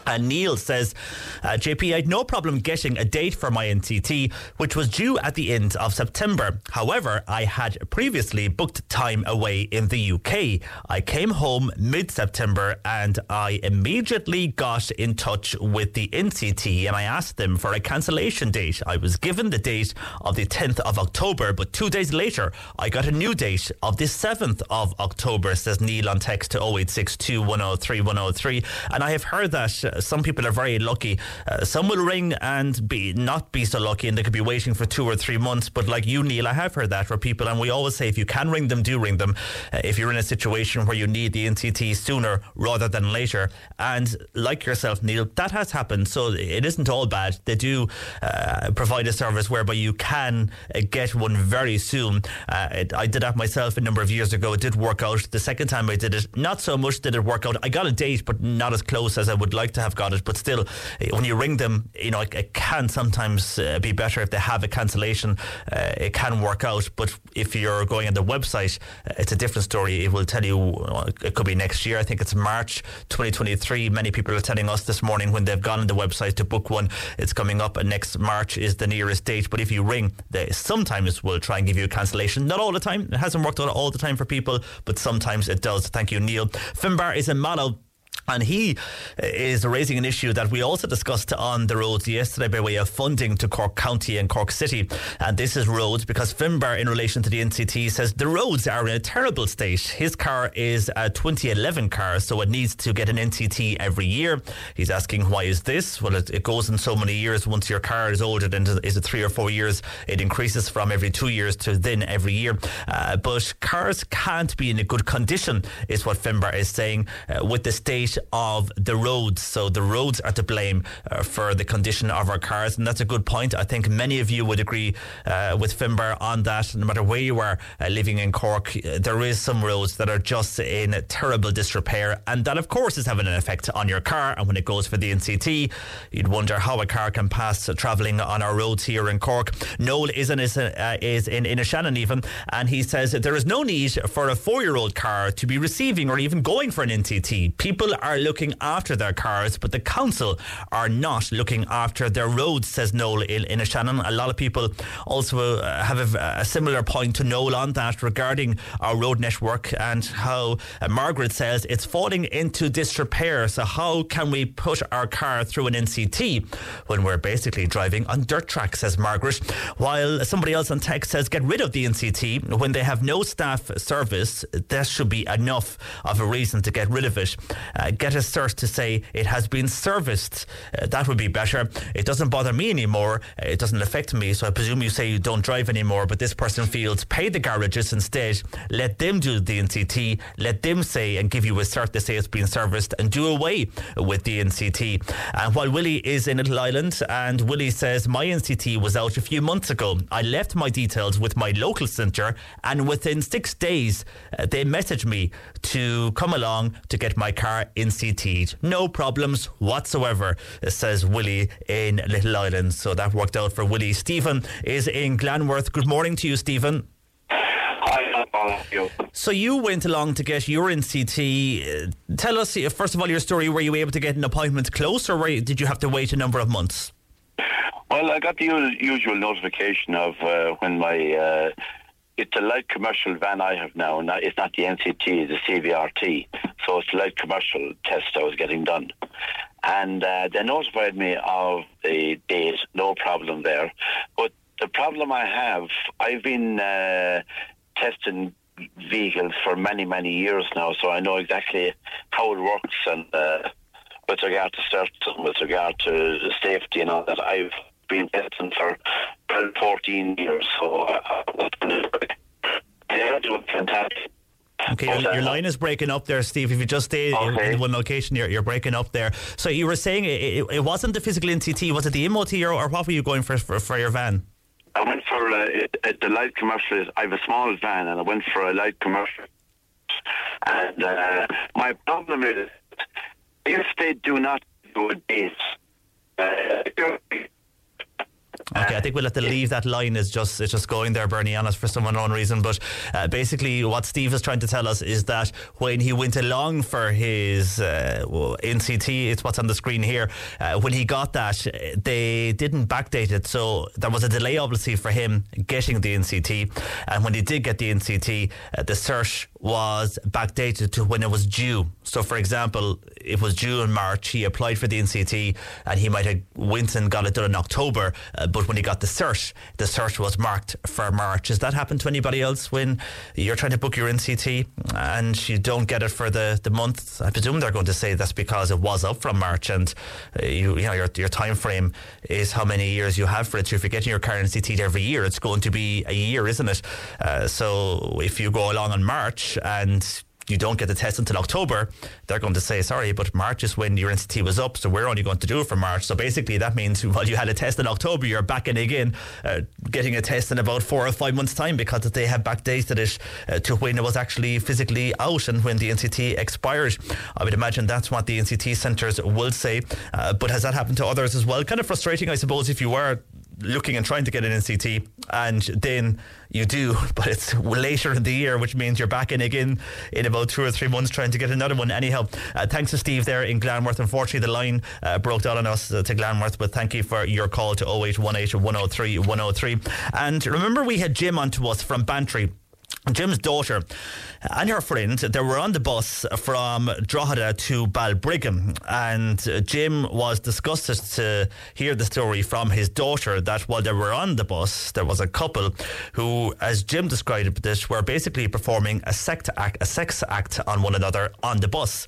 And Neil says, uh, JP, I had no problem getting a date for my NCT, which was due at the end of September. However, I had previously booked time away in the UK. I came home mid September and I immediately got in touch with the NCT and I asked them for a cancellation date. I was given the date of the 10th of October, but two days later, I got a new date of the 7th of October, says Neil on text to 0862 103 103. And I have heard that. Uh, some people are very lucky. Uh, some will ring and be not be so lucky, and they could be waiting for two or three months. But like you, Neil, I have heard that for people, and we always say if you can ring them, do ring them. Uh, if you're in a situation where you need the NCT sooner rather than later, and like yourself, Neil, that has happened. So it isn't all bad. They do uh, provide a service whereby you can uh, get one very soon. It, I did that myself a number of years ago. It did work out. The second time I did it, not so much did it work out. I got a date, but not as close as I would like to have got it. But still, eh, when you ring them, you know, it, it can sometimes uh, be better if they have a cancellation. Uh, it can work out. But if you're going on the website, it's a different story. It will tell you it could be next year. I think it's March 2023. Many people are telling us this morning when they've gone on the website to book one, it's coming up. And next March is the nearest date. But if you ring, they sometimes will try and give you a cancellation. Not all the time. It hasn't worked out all the time for people, but sometimes it does. Thank you, Neil. Finbar is in Mallow. And he is raising an issue that we also discussed on the roads yesterday by way of funding to Cork County and Cork City. And this is roads because Finbar, in relation to the NCT, says the roads are in a terrible state. His car is a 2011 car, so it needs to get an NCT every year. He's asking, why is this? Well, it, it goes in so many years. Once your car is older than is it three or four years, it increases from every two years to then every year. Uh, but cars can't be in a good condition, is what Finbar is saying, uh, with the state of the roads. So the roads are to blame uh, for the condition of our cars, and that's a good point. I think many of you would agree uh, with Finbar on that. No matter where you are uh, living in Cork, there is some roads that are just in terrible disrepair, and that, of course, is having an effect on your car. And when it goes for the NCT, you'd wonder how a car can pass travelling on our roads here in Cork. Noel is in, is, uh, is in, in a Shannon even, and he says there is no need for a four-year-old car to be receiving or even going for an NCT. People are looking after their cars, but the council are not looking after their roads, says Noel in, in a Shannon. A lot of people also uh, have a, a, similar point to Noel on that regarding our road network and how uh, Margaret says it's falling into disrepair. So, how can we put our car through an NCT when we're basically driving on dirt tracks, says Margaret? While somebody else on text says get rid of the NCT when they have no staff service, that should be enough of a reason to get rid of it. Uh, get a cert to say it has been serviced. Uh, that would be better. It doesn't bother me anymore. Uh, it doesn't affect me. So I presume you say you don't drive anymore, but this person feels pay the garages instead. Let them do the NCT. Let them say and give you a cert to say it's been serviced and do away with the NCT. And while Willie is in Little Island, and Willie says my NCT was out a few months ago, I left my details with my local centre, and within six days uh, they messaged me to come along to get my car No problems whatsoever, says Willie in Little Island. So that worked out for Willie. Stephen is in Glanworth. Good morning to you, Stephen. Hi. So you went along to get your NCT. Uh, tell us, uh, first of all, your story. Were you able to get an appointment close, or you, did you have to wait a number of months? Well, I got the usual notification of uh, when my uh, it's a light commercial van I have now. It's not the NCT, it's the CVRT. So it's a light commercial test I was getting done. And uh, they notified me of the date, no problem there. But the problem I have, I've been uh, testing vehicles for many, many years now, so I know exactly how it works and uh, with regard to certain, with regard to safety and all that. I've been testing for 12, 14 years, so uh, they're doing fantastic. Okay, your, your, line is breaking up there, Steve. If you just stay okay. in, in, one location, you're, you're breaking up there. So you were saying it, it wasn't the physical NCT, was it the MOT or, or what were you going for for, for your van? I went for uh, the light commercial. I have a small van and I went for a light commercial. And uh, my problem is if they do not do a date, uh, Okay, I think we'll have to leave that line as just it's just going there, Bernie, honest for some unknown reason. But uh, basically, what Steve is trying to tell us is that when he went along for his uh, NCT, it's what's on the screen here. Uh, when he got that, they didn't backdate it, so there was a delay, obviously, for him getting the NCT. And when he did get the NCT, uh, the search was backdated to when it was due. So, for example, it was due in March. He applied for the NCT, and he might have went and got it done in October. Uh, but when he got the search, the search was marked for March. Has that happened to anybody else when you're trying to book your NCT and you don't get it for the, the month? I presume they're going to say that's because it was up from March, and uh, you, you know your your time frame is how many years you have for it. So if you're getting your car NCT every year, it's going to be a year, isn't it? Uh, so if you go along in March and you don't get the test until October, they're going to say, sorry, but March is when your NCT was up, so we're only going to do it for March. So basically, that means while you had a test in October, you're back in again, uh, getting a test in about four or five months' time because they have backdated it uh, to when it was actually physically out and when the NCT expired. I would imagine that's what the NCT centres will say. Uh, but has that happened to others as well? Kind of frustrating, I suppose, if you were looking and trying to get an NCT, and then you do, but it's later in the year, which means you're back in again in about two or three months trying to get another one. Anyhow, uh, thanks to Steve there in Glanworth. Unfortunately, the line uh, broke down on us uh, to Glanworth, but thank you for your call to 0818 103 103. And remember, we had Jim on to us from Bantry. Jim's daughter and her friend, they were on the bus from Drogheda to Balbriggan, and Jim was disgusted to hear the story from his daughter that while they were on the bus, there was a couple who, as Jim described it, were basically performing a act, a sex act on one another on the bus,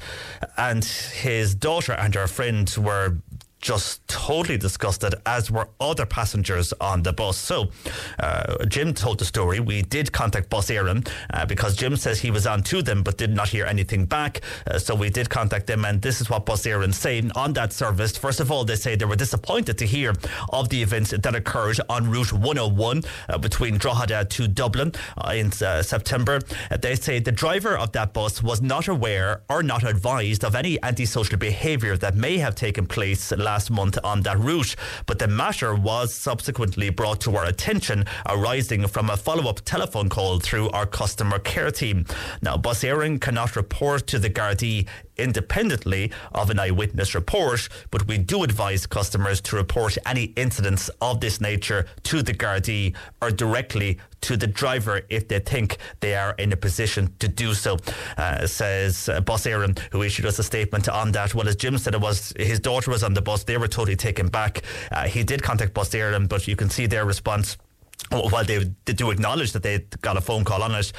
and his daughter and her friend were just totally disgusted, as were other passengers on the bus. So, uh, Jim told the story. We did contact Bus Éireann uh, because Jim says he was on to them but did not hear anything back. Uh, so, we did contact them, and this is what Bus Éireann saying on that service. First of all, they say they were disappointed to hear of the events that occurred on Route 101 uh, between Drogheda to Dublin uh, in uh, September. they say the driver of that bus was not aware or not advised of any antisocial behaviour that may have taken place last last month on that route. But the matter was subsequently brought to our attention, arising from a follow up telephone call through our customer care team. Now, Bus Éireann cannot report to the Gardaí independently of an eyewitness report, but we do advise customers to report any incidents of this nature to the Gardaí or directly to the driver if they think they are in a position to do so, uh, says uh, Bus Éireann, who issued us a statement on that. Well, as Jim said, it was his daughter was on the bus. They were totally taken back. Uh, he did contact Bus Éireann, but you can see their response while they, they do acknowledge that they got a phone call on it,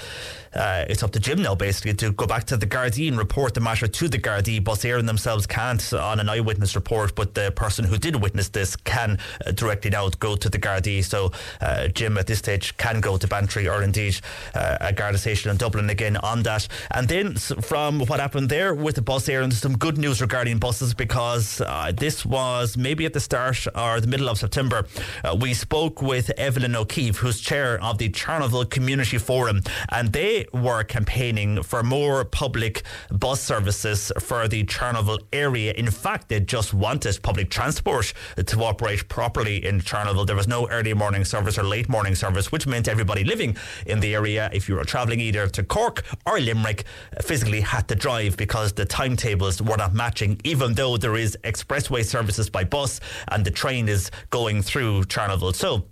uh, it's up to Jim now basically to go back to the Gardaí and report the matter to the Gardaí. Bus Éireann themselves can't on an eyewitness report, but the person who did witness this can uh, directly now go to the Gardaí. So uh, Jim at this stage can go to Bantry or indeed uh, a Garda station in Dublin again on that. And then from what happened there with the Bus Éireann, some good news regarding buses because uh, this was maybe at the start or the middle of September. Uh, we spoke with Evelyn O'Keefe, who's chair of the Charleville Community Forum, and they were campaigning for more public bus services for the Charleville area. In fact, they just wanted public transport to operate properly in Charleville. There was no early morning service or late morning service, which meant everybody living in the area, if you were travelling either to Cork or Limerick, physically had to drive because the timetables were not matching, even though there is expressway services by bus and the train is going through Charleville. So,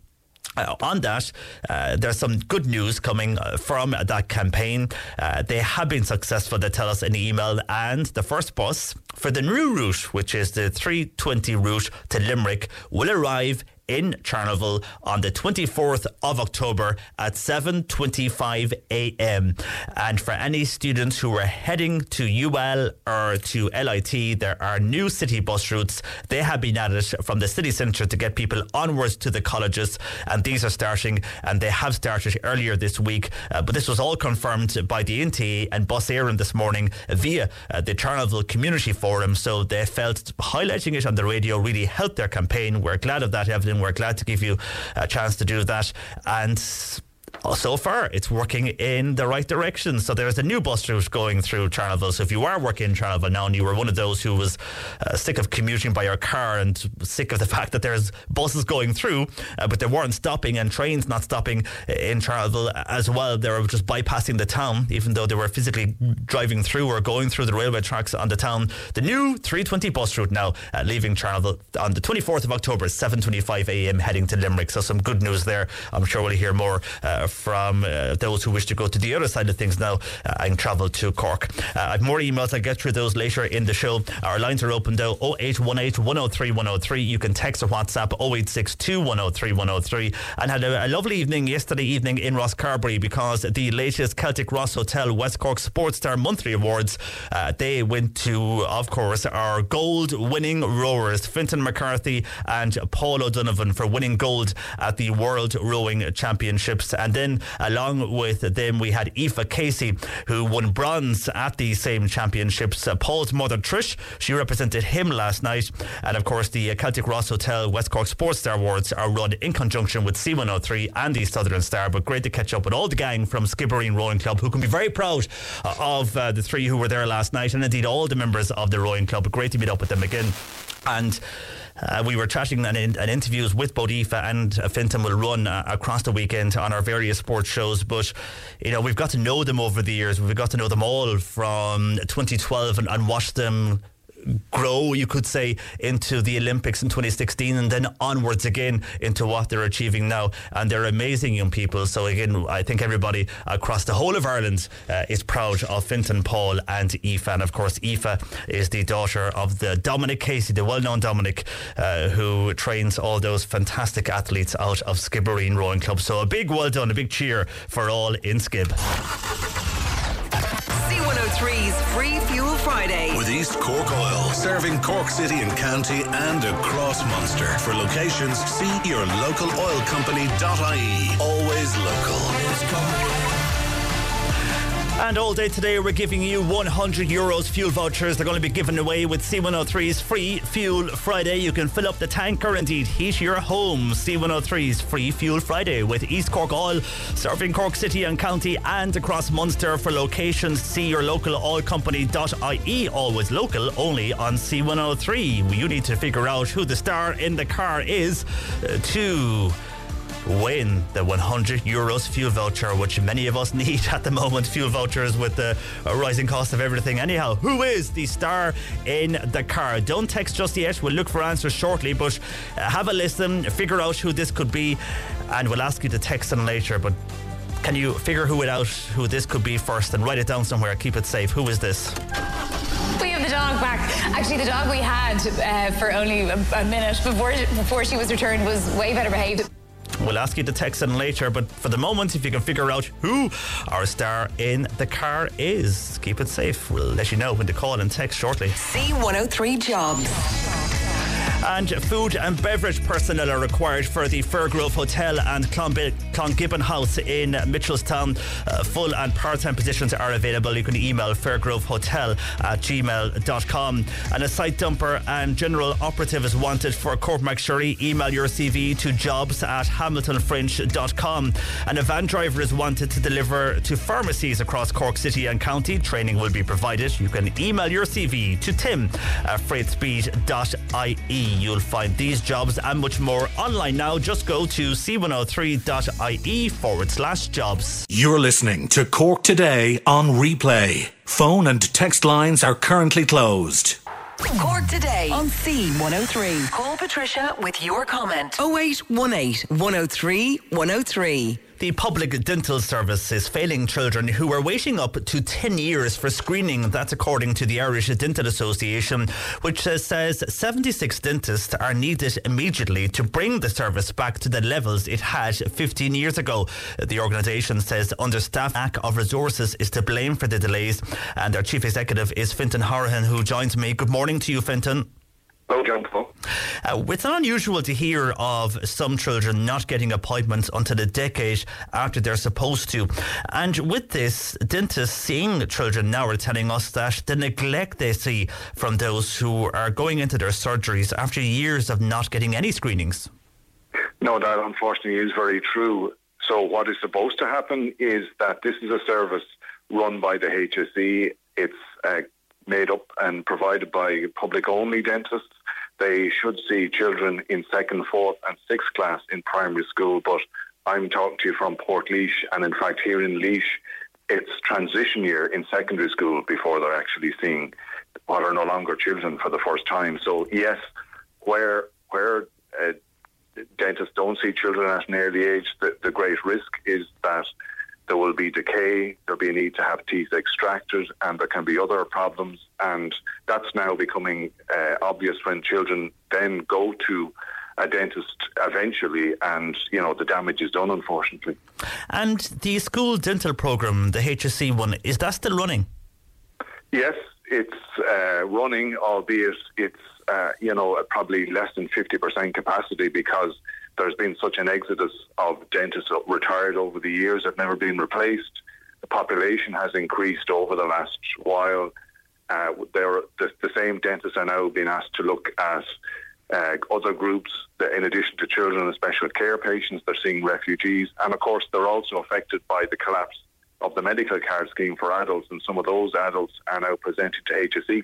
uh, on that, uh, there's some good news coming uh, from that campaign. Uh, they have been successful, they tell us in the email, and the first bus for the new route, which is the 320 route to Limerick, will arrive in Charleville on the 24th of October at 7:25 a.m. And for any students who are heading to UL or to LIT, there are new city bus routes. They have been added from the city centre to get people onwards to the colleges, and these are starting, and they have started earlier this week. Uh, but this was all confirmed by the NTA and Bus Éireann this morning via uh, the Charleville Community Forum. So they felt highlighting it on the radio really helped their campaign. We're glad of that, Evelyn. We're glad to give you a chance to do that. And so far, it's working in the right direction. So there's a new bus route going through Charleville. So if you are working in Charleville now and you were one of those who was uh, sick of commuting by your car and sick of the fact that there's buses going through, uh, but they weren't stopping and trains not stopping in Charleville as well, they were just bypassing the town, even though they were physically driving through or going through the railway tracks on the town. The new 320 bus route now uh, leaving Charleville on the 24th of October, 7:25 a.m. heading to Limerick. So some good news there. I'm sure we'll hear more uh, from uh, those who wish to go to the other side of things now uh, and travel to Cork. Uh, I have more emails. I'll get through those later in the show. Our lines are open though 0818 103 103. You can text or WhatsApp 0862 103 103. And had a, a lovely evening yesterday evening in Rosscarbery because the latest Celtic Ross Hotel West Cork Sports Star Monthly Awards, uh, they went to, of course, our gold winning rowers, Fintan McCarthy and Paul O'Donovan, for winning gold at the World Rowing Championships. And then along with them, we had Aoife Casey, who won bronze at the same championships. Uh, Paul's mother, Trish, she represented him last night. And of course, the uh, Celtic Ross Hotel West Cork Sports Star Awards are run in conjunction with C103 and the Southern Star. But great to catch up with all the gang from Skibbereen Rowing Club, who can be very proud uh, of uh, the three who were there last night, and indeed all the members of the rowing club. Great to meet up with them again. And uh, we were chatting and, in, and interviews with Aoife and Fintan will run uh, across the weekend on our various sports shows. But, you know, we've got to know them over the years. We've got to know them all from 2012 and, and watch them grow, you could say, into the Olympics in 2016 and then onwards again into what they're achieving now. And they're amazing young people. So, again, I think everybody across the whole of Ireland uh, is proud of Fintan, Paul, and Aoife. And of course, Aoife is the daughter of the Dominic Casey, the well known Dominic, uh, who trains all those fantastic athletes out of Skibbereen Rowing Club. So, a big well done, a big cheer for all in Skib. C103's Free Fuel Friday. With East Cork Oil, serving Cork City and County and across Munster. For locations, see your local oil company.ie. Always local. And all day today, we're giving you 100 euros fuel vouchers. They're going to be given away with C103's Free Fuel Friday. You can fill up the tank or indeed heat your home. C103's Free Fuel Friday with East Cork Oil, serving Cork City and County and across Munster. For locations, see your local oil company.ie. Always local, only on C103. You need to figure out who the star in the car is uh, to win the 100 euros fuel voucher, which many of us need at the moment. Fuel vouchers with the rising cost of everything. Anyhow, who is the star in the car? Don't text just yet. We'll look for answers shortly, but uh, have a listen, figure out who this could be, and we'll ask you to text them later. But can you figure who it out, who this could be first, and write it down somewhere? Keep it safe. Who is this? We have the dog back. Actually, the dog we had uh, for only a, a minute before before she was returned was way better behaved. We'll ask you to text in later, but for the moment, if you can figure out who our star in the car is, keep it safe. We'll let you know when to call and text shortly. C103 Jobs. And food and beverage personnel are required for the Firgrove Hotel and Clongibbon House in Mitchelstown. Uh, full and part time positions are available. You can email firgrovehotel at gmail.com. And a site dumper and general operative is wanted for Cormac Sherry. Email your CV to jobs at hamiltonfringe.com. And a van driver is wanted to deliver to pharmacies across Cork City and County. Training will be provided. You can email your CV to tim at freightspeed.ie. You'll find these jobs and much more online now. Just go to c103.ie forward slash jobs. You're listening to Cork Today on replay. Phone and text lines are currently closed. Cork today on C103. Call Patricia with your comment. 0818 103 103. The public dental service is failing children who are waiting up to 10 years for screening. That's according to the Irish Dental Association, which says 76 dentists are needed immediately to bring the service back to the levels it had 15 years ago. The organisation says understaffed lack of resources is to blame for the delays. And their chief executive is Fintan Hourihan, who joins me. Good morning to you, Fintan. Hello, John Paul. Uh, it's not unusual to hear of some children not getting appointments until a decade after they're supposed to. And with this, dentists seeing children now are telling us that the neglect they see from those who are going into their surgeries after years of not getting any screenings. No, that unfortunately is very true. So what is supposed to happen is that this is a service run by the HSE. It's uh, made up and provided by public-only dentists. They should see children in second, fourth, and sixth class in primary school. But I'm talking to you from Port and in fact here in Laois, it's transition year in secondary school before they're actually seeing what are no longer children for the first time. So yes, where where uh, dentists don't see children at an early age, the, the great risk is that there will be decay, there'll be a need to have teeth extracted, and there can be other problems. And that's now becoming uh, obvious when children then go to a dentist eventually, and you know the damage is done, unfortunately. And the school dental program, the HSC one, is that still running? Yes, it's uh, running, albeit it's uh, you know probably less than fifty percent capacity because there's been such an exodus of dentists retired over the years that have never been replaced. The population has increased over the last while. Uh, there, the, the, same dentists are now being asked to look at uh, other groups, that in addition to children and special care patients, they're seeing refugees. And of course, they're also affected by the collapse of the medical card scheme for adults, and some of those adults are now presented to HSE.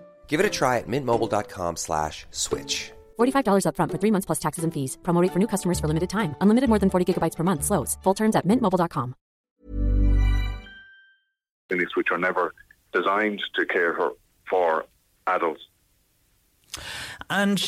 Give it a try at mintmobile.com slash switch. $45 upfront for three months plus taxes and fees. Promo rate for new customers for limited time. Unlimited more than 40 gigabytes per month. Slows. Full terms at mintmobile.com. Clinics which are never designed to care for, for adults. And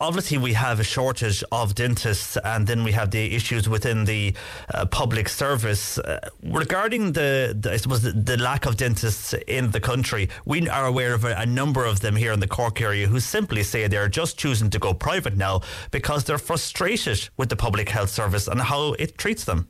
obviously, we have a shortage of dentists, and then we have the issues within the uh, public service. Uh, regarding the, the, I suppose, the, the, lack of dentists in the country, we are aware of a, a, number of them here in the Cork area who simply say they're just choosing to go private now because they're frustrated with the public health service and how it treats them.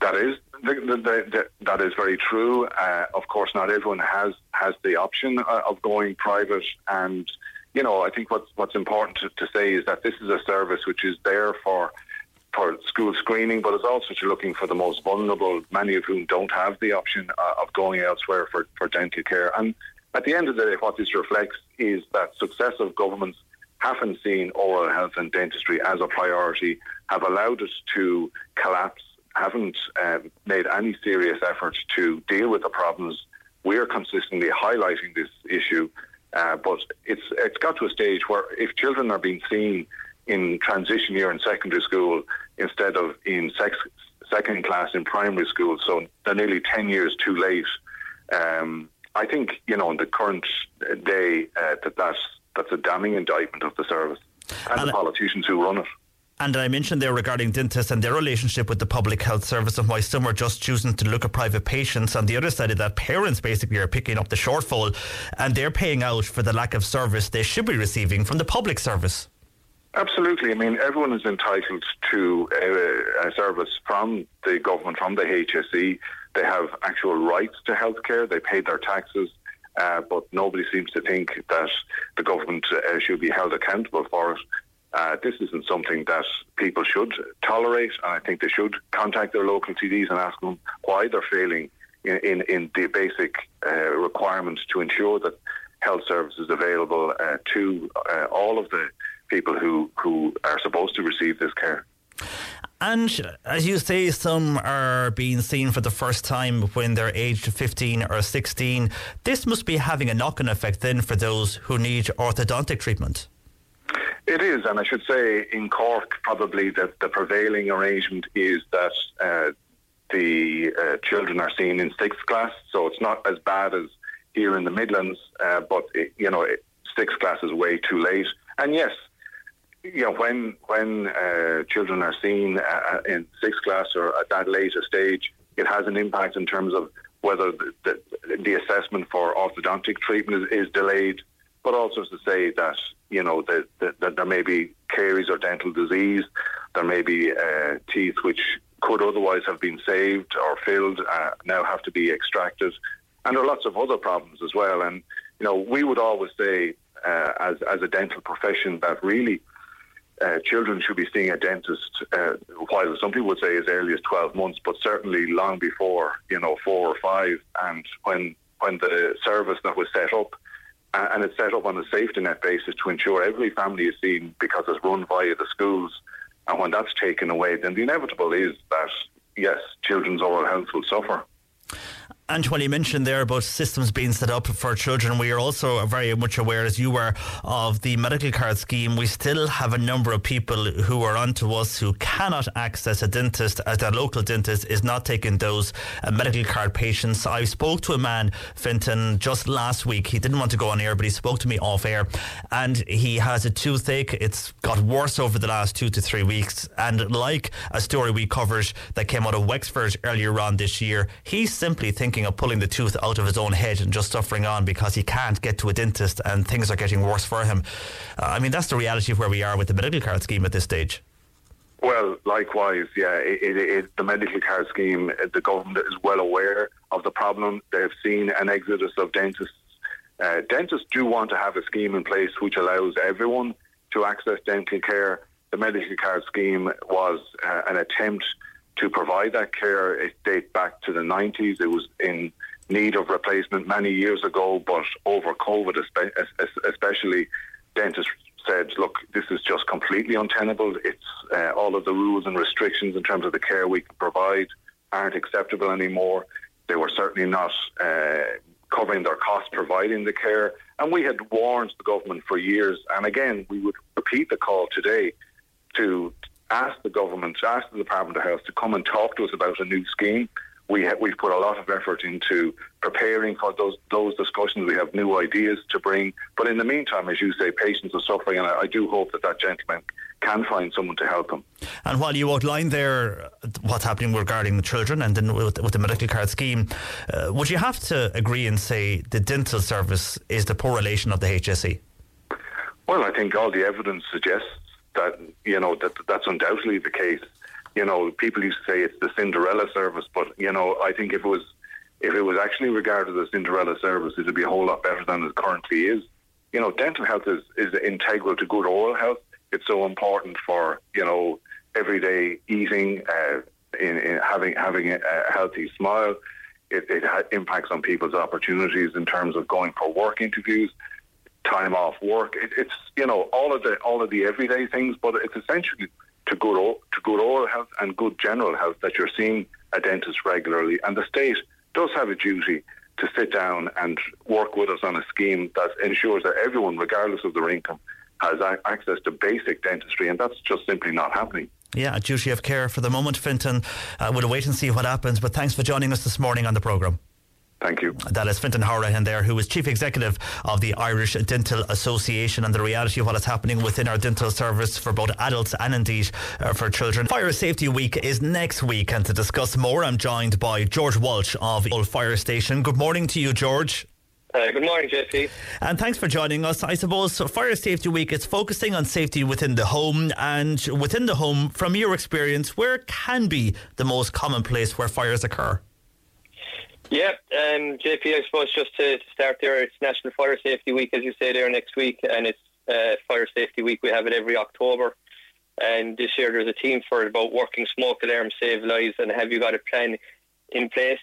That is that is very true. Uh, of course, not everyone has has the option uh, of going private, and you know, I think what's what's important to, to, say is that this is a service which is there for for school screening, but it's also looking for the most vulnerable, many of whom don't have the option uh, of going elsewhere for, for dental care. And at the end of the day, what this reflects is that successive governments haven't seen oral health and dentistry as a priority, have allowed it to collapse, haven't um, made any serious efforts to deal with the problems. We're consistently highlighting this issue uh, but it's it's got to a stage where if children are being seen in transition year in secondary school instead of in sex, second class in primary school, so they're nearly ten years too late. Um, I think you know in the current day uh, that that's that's a damning indictment of the service and, and the politicians who run it. And I mentioned there regarding dentists and their relationship with the public health service and why some are just choosing to look at private patients. On the other side of that, parents basically are picking up the shortfall and they're paying out for the lack of service they should be receiving from the public service. Absolutely. I mean, everyone is entitled to uh, a service from the government, from the HSE. They have actual rights to healthcare. They pay their taxes. Uh, but nobody seems to think that the government uh, should be held accountable for it. Uh, this isn't something that people should tolerate, and I think they should contact their local TDs and ask them why they're failing in, in, in the basic uh, requirements to ensure that health services are available uh, to uh, all of the people who, who are supposed to receive this care. And as you say, some are being seen for the first time when they're aged 15 or 16. This must be having a knock on effect then for those who need orthodontic treatment. It is, and I should say in Cork, probably that the prevailing arrangement is that uh, the uh, children are seen in sixth class, so it's not as bad as here in the Midlands, uh, but it, you know, it, sixth class is way too late. And yes, you know, when when uh, children are seen uh, in sixth class or at that later stage, it has an impact in terms of whether the, the, the assessment for orthodontic treatment is, is, delayed, but also to say that you know that, that, that, there may be caries or dental disease, there may be uh, teeth which could otherwise have been saved or filled uh, now have to be extracted, and there are lots of other problems as well. And you know, we would always say uh, as as a dental profession that really uh, children should be seeing a dentist, uh, while some people would say as early as 12 months, but certainly long before, you know, four or five. And when, when the service that was set up, and it's set up on a safety net basis to ensure every family is seen because it's run via the schools. And when that's taken away, then the inevitable is that, yes, children's oral health will suffer. You mentioned there about systems being set up for children, we are also very much aware, as you were, of the medical card scheme. We still have a number of people who are onto us who cannot access a dentist as their local dentist is not taking those uh, medical card patients. I spoke to a man, Fintan, just last week. He didn't want to go on air, but he spoke to me off air. And he has a toothache. It's got worse over the last two to three weeks. And like a story we covered that came out of Wexford earlier on this year, he's simply thinking thinking of pulling the tooth out of his own head and just suffering on because he can't get to a dentist and things are getting worse for him. Uh, I mean, that's the reality of where we are with the medical card scheme at this stage. Well, likewise, yeah. It, it, it, the medical card scheme, the government is well aware of the problem. They've seen an exodus of dentists. Uh, dentists do want to have a scheme in place which allows everyone to access dental care. The medical card scheme was uh, an attempt to provide that care. It dates back to the 90s. It was in need of replacement many years ago, but over COVID, especially, dentists said, look, this is just completely untenable. It's uh, all of the rules and restrictions in terms of the care we can provide aren't acceptable anymore. They were certainly not uh, covering their costs providing the care. And we had warned the government for years. And again, we would repeat the call today to asked the government, asked the Department of Health to come and talk to us about a new scheme. We ha- we've put a lot of effort into preparing for those those discussions. We have new ideas to bring, but in the meantime, as you say, patients are suffering, and I, I do hope that that gentleman can find someone to help them. And while you outlined there what's happening regarding the children and then with, with the medical card scheme, uh, would you have to agree and say the dental service is the poor relation of the HSE? Well, I think all the evidence suggests that you know that that's undoubtedly the case. You know, people used to say it's the Cinderella service, but you know, I think if it was if it was actually regarded as Cinderella service, it'd be a whole lot better than it currently is. You know, dental health is, is integral to good oral health. It's so important for you know everyday eating, uh, in, in having having a, a healthy smile. It, it ha- impacts on people's opportunities in terms of going for work interviews time off work. It, it's you know all of the all of the everyday things, but it's essentially to good to good oral health and good general health that you're seeing a dentist regularly, and the state does have a duty to sit down and work with us on a scheme that ensures that everyone, regardless of their income, has access to basic dentistry, and that's just simply not happening. Yeah, a duty of care for the moment, Fintan. Uh, we'll wait and see what happens. But thanks for joining us this morning on the programme. Thank you. That is Fintan Hourihan there, who is Chief Executive of the Irish Dental Association and the reality of what is happening within our dental service for both adults and indeed uh, for children. Fire Safety Week is next week, and to discuss more, I'm joined by George Walsh of Youghal Fire Station. Good morning to you, George. Uh, good morning, JP. And thanks for joining us. I suppose Fire Safety Week is focusing on safety within the home, and within the home, from your experience, where can be the most common place where fires occur? Yeah, um, JP, I suppose just to, to start there, it's National Fire Safety Week, as you say there, next week, and it's uh, Fire Safety Week. We have it every October. And this year there's a team for it about working smoke alarms, save lives, and have you got a plan in place?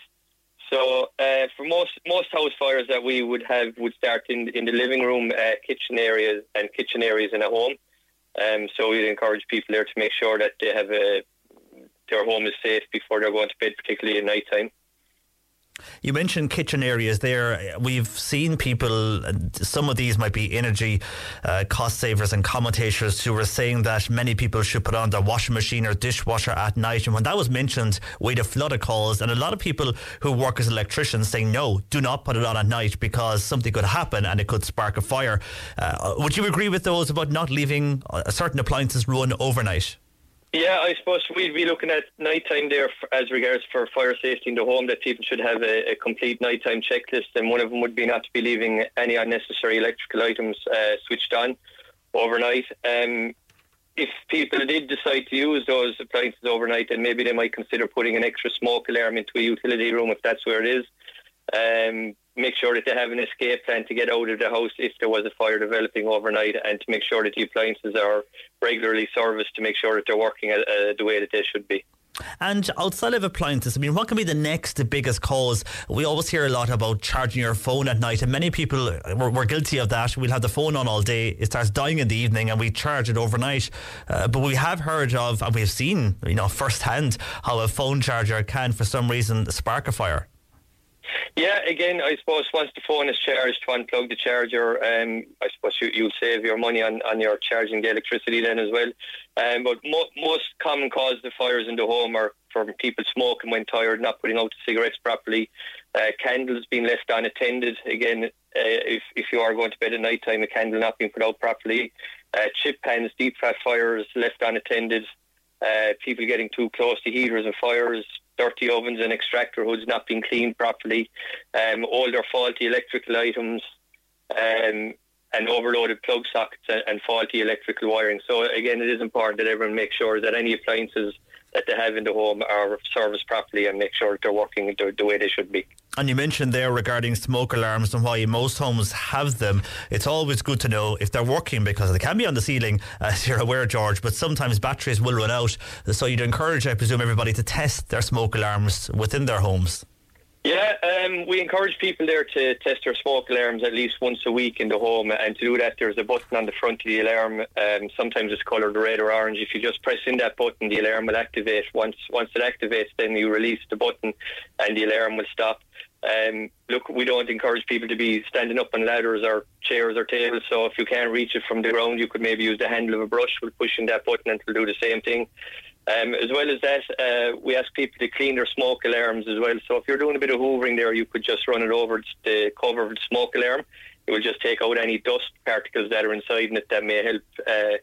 So uh, for most most house fires that we would have would start in in the living room, uh, kitchen areas, and kitchen areas in a home. Um, so we'd encourage people there to make sure that they have a their home is safe before they're going to bed, particularly at night time. You mentioned kitchen areas there. We've seen people, some of these might be energy uh, cost savers and commentators who were saying that many people should put on their washing machine or dishwasher at night. And when that was mentioned, we had a flood of calls, and a lot of people who work as electricians saying, no, do not put it on at night because something could happen and it could spark a fire. Uh, would you agree with those about not leaving uh, certain appliances run overnight? Yeah, I suppose we'd be looking at nighttime there as regards for fire safety in the home that people should have a, a, complete nighttime checklist, and one of them would be not to be leaving any unnecessary electrical items uh, switched on overnight. Um, if people did decide to use those appliances overnight, then maybe they might consider putting an extra smoke alarm into a utility room if that's where it is. Um, make sure that they have an escape plan to get out of the house if there was a fire developing overnight and to make sure that the appliances are regularly serviced to make sure that they're working uh, the way that they should be. And outside of appliances, I mean, what can be the next biggest cause? We always hear a lot about charging your phone at night, and many people we're, we're guilty of that. We'll have the phone on all day, it starts dying in the evening, and we charge it overnight. Uh, but we have heard of, and we've seen, you know, firsthand how a phone charger can, for some reason, spark a fire. Yeah, again, I suppose once the phone is charged, to unplug the charger, um, I suppose you, you'll save your money on, on your charging the electricity then as well. Um, but mo- most common cause of fires in the home are from people smoking when tired, not putting out the cigarettes properly, uh, candles being left unattended. Again, uh, if, if you are going to bed at night time, a candle not being put out properly, uh, chip pans, deep fat fires left unattended, uh, people getting too close to heaters and fires, dirty ovens and extractor hoods not being cleaned properly, um, older faulty electrical items, um, and overloaded plug sockets and, and, faulty electrical wiring. So again, it is important that everyone makes sure that any appliances that they have in the home are serviced properly and make sure they're working the, the way they should be. And you mentioned there regarding smoke alarms and why most homes have them. It's always good to know if they're working because they can be on the ceiling, as you're aware, George, but sometimes batteries will run out. So you'd encourage, I presume, everybody to test their smoke alarms within their homes. Yeah, um, we encourage people there to test their smoke alarms at least once a week in the home. And to do that, there's a button on the front of the alarm. Um, sometimes it's coloured red or orange. If you just press in that button, the alarm will activate. Once once it activates, then you release the button, and the alarm will stop. Um, look, we don't encourage people to be standing up on ladders or chairs or tables. So if you can't reach it from the ground, you could maybe use the handle of a brush with pushing that button, and it'll do the same thing. Um, as well as that, uh, we ask people to clean their smoke alarms as well. So if you're doing a bit of hoovering there, you could just run it over the cover of the smoke alarm. It will just take out any dust particles that are inside it that may help. Uh,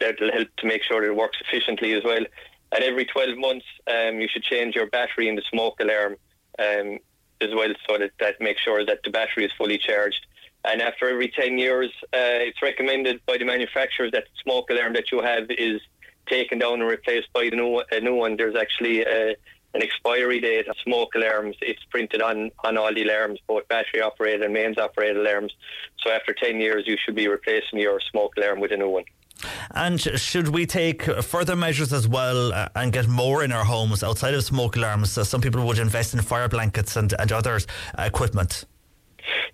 that will help to make sure that it works efficiently as well. And every 12 months, um, you should change your battery in the smoke alarm um, as well, so that that makes sure that the battery is fully charged. And after every 10 years, uh, it's recommended by the manufacturers that the smoke alarm that you have is taken down and replaced by the new, a new one. There's actually a, an expiry date of smoke alarms. It's printed on, on all the alarms, both battery operated and mains operated alarms. So after 10 years, you should be replacing your smoke alarm with a new one. And should we take further measures as well uh, and get more in our homes outside of smoke alarms? Uh, some people would invest in fire blankets and, and other uh, equipment.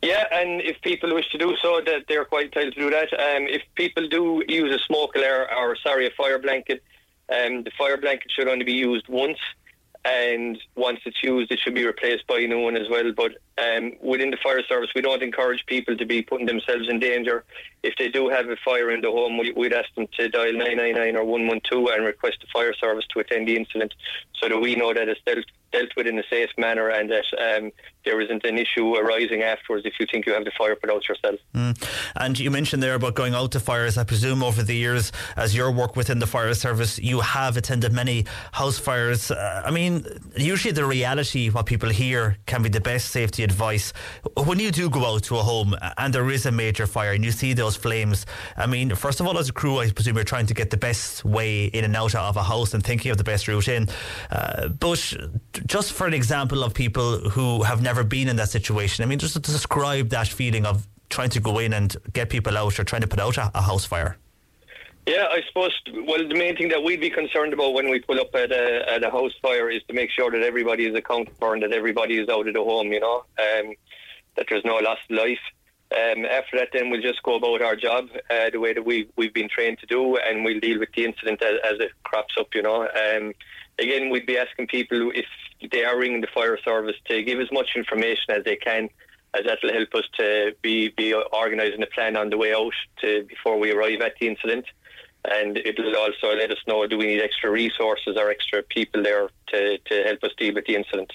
Yeah, and if people wish to do so, that they're quite entitled to do that. Um, if people do use a smoke alarm or sorry, a fire blanket, um, the fire blanket should only be used once, and once it's used, it should be replaced by a new one as well. But um, within the fire service, we don't encourage people to be putting themselves in danger. If they do have a fire in the home, we'd ask them to dial 999 or 112 and request the fire service to attend the incident so that we know that it's dealt dealt with in a safe manner and that um, there isn't an issue arising afterwards if you think you have the fire put out yourself. Mm. And you mentioned there about going out to fires. I presume over the years, as your work within the fire service, you have attended many house fires. Uh, I mean, usually the reality, what people hear, can be the best safety advice. When you do go out to a home and there is a major fire and you see those flames, I mean, first of all, as a crew, I presume you're trying to get the best way in and out of a house and thinking of the best route in. Uh, but just for an example of people who have never been in that situation, I mean, just to describe that feeling of trying to go in and get people out or trying to put out a, a house fire. Yeah, I suppose. Well, the main thing that we'd be concerned about when we pull up at a, at a house fire is to make sure that everybody is accounted for and that everybody is out of the home. You know, um, that there's no lost life. Um, after that, then we'll just go about our job uh, the way that we we've been trained to do, and we'll deal with the incident as, as it crops up. You know, um, again, we'd be asking people if they are ringing the fire service to give as much information as they can, as that will help us to be be organising a plan on the way out to before we arrive at the incident. And it will also let us know do we need extra resources or extra people there to, to help us deal with the incident.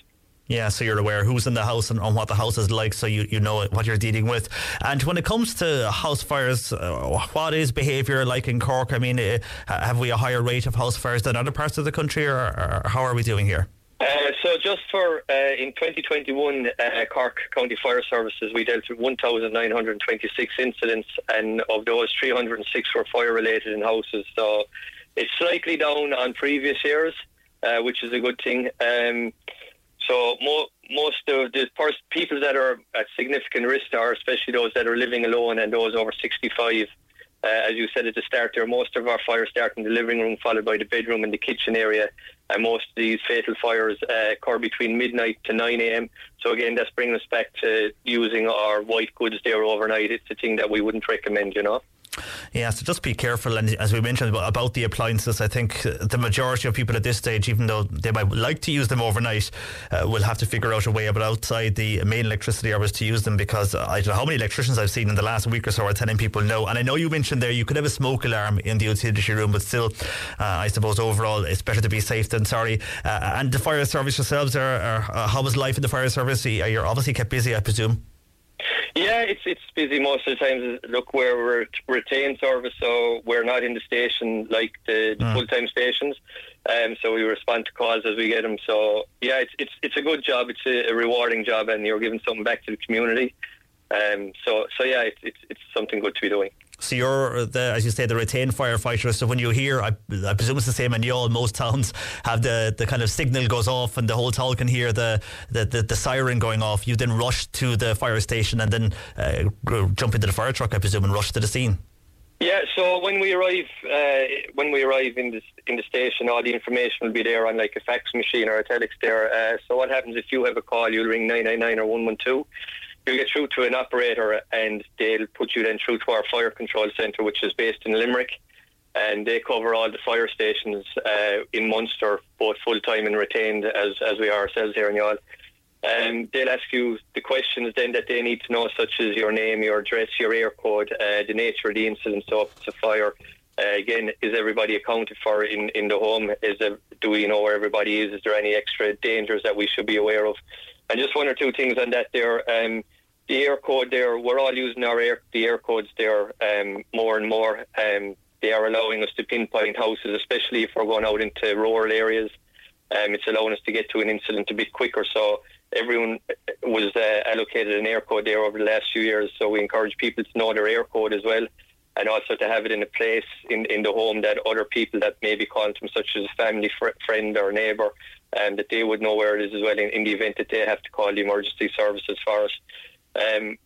Yeah, so you're aware who's in the house and, and what the house is like, so you, you know what you're dealing with. And when it comes to house fires, uh, what is behaviour like in Cork? I mean, uh, have we a higher rate of house fires than other parts of the country, or, or how are we doing here? Uh, so just for uh, in 2021, uh, Cork County Fire Services, we dealt with 1,926 incidents, and of those, 306 were fire related in houses. So it's slightly down on previous years, uh, which is a good thing. Um, so mo- most of the people that are at significant risk are, especially those that are living alone and those over 65. Uh, as you said at the start there, most of our fires start in the living room, followed by the bedroom and the kitchen area. And most of these fatal fires uh, occur between midnight to 9 a.m. So again, that's bringing us back to using our white goods there overnight. It's a thing that we wouldn't recommend, you know. Yeah, so just be careful. And as we mentioned about, the appliances, I think the majority of people at this stage, even though they might like to use them overnight, uh, will have to figure out a way about outside the main electricity hours to use them because I don't know how many electricians I've seen in the last week or so are telling people no. And I know you mentioned there you could have a smoke alarm in the utility room, but still, uh, I suppose overall it's better to be safe than sorry. Uh, and the fire service yourselves, are, are uh, how was life in the fire service? You're obviously kept busy, I presume. Yeah, it's it's busy most of the time. Look, we're a retained service, so we're not in the station like the, the Mm. full time stations. Um, so we respond to calls as we get them. So yeah, it's it's it's a good job. It's a, a rewarding job, and you're giving something back to the community. Um, so so yeah, it's it's it's something good to be doing. So you're the, as you say, the retained firefighter. So when you hear, I, I presume it's the same in Youghal. Most towns have the, the kind of signal goes off, and the whole town can hear the, the, the, the siren going off. You then rush to the fire station and then uh, jump into the fire truck, I presume, and rush to the scene. Yeah, so when we arrive, uh, when we arrive in the in the station, all the information will be there on like a fax machine or a telex there. Uh, so what happens if you have a call? You'll ring nine nine nine or one one two. You'll get through to an operator, and they'll put you then through to our fire control centre, which is based in Limerick, and they cover all the fire stations uh, in Munster, both full time and retained, as as we are ourselves here in Youghal. Um, they'll ask you the questions then that they need to know, such as your name, your address, your Eircode, uh, the nature of the incident, so if it's a fire. Uh, again, is everybody accounted for in, in the home? Is there, do we know where everybody is? Is there any extra dangers that we should be aware of? And just one or two things on that there. Um, the Eircode there, we're all using our air, the Eircodes there um, more and more. Um, they are allowing us to pinpoint houses, especially if we're going out into rural areas. Um, it's allowing us to get to an incident a bit quicker. So everyone was uh, allocated an Eircode there over the last few years. So we encourage people to know their Eircode as well, and also to have it in a place in, in the home that other people that may be calling them, such as a family fr- friend or neighbour, um, that they would know where it is as well in, in the event that they have to call the emergency services for us. Um,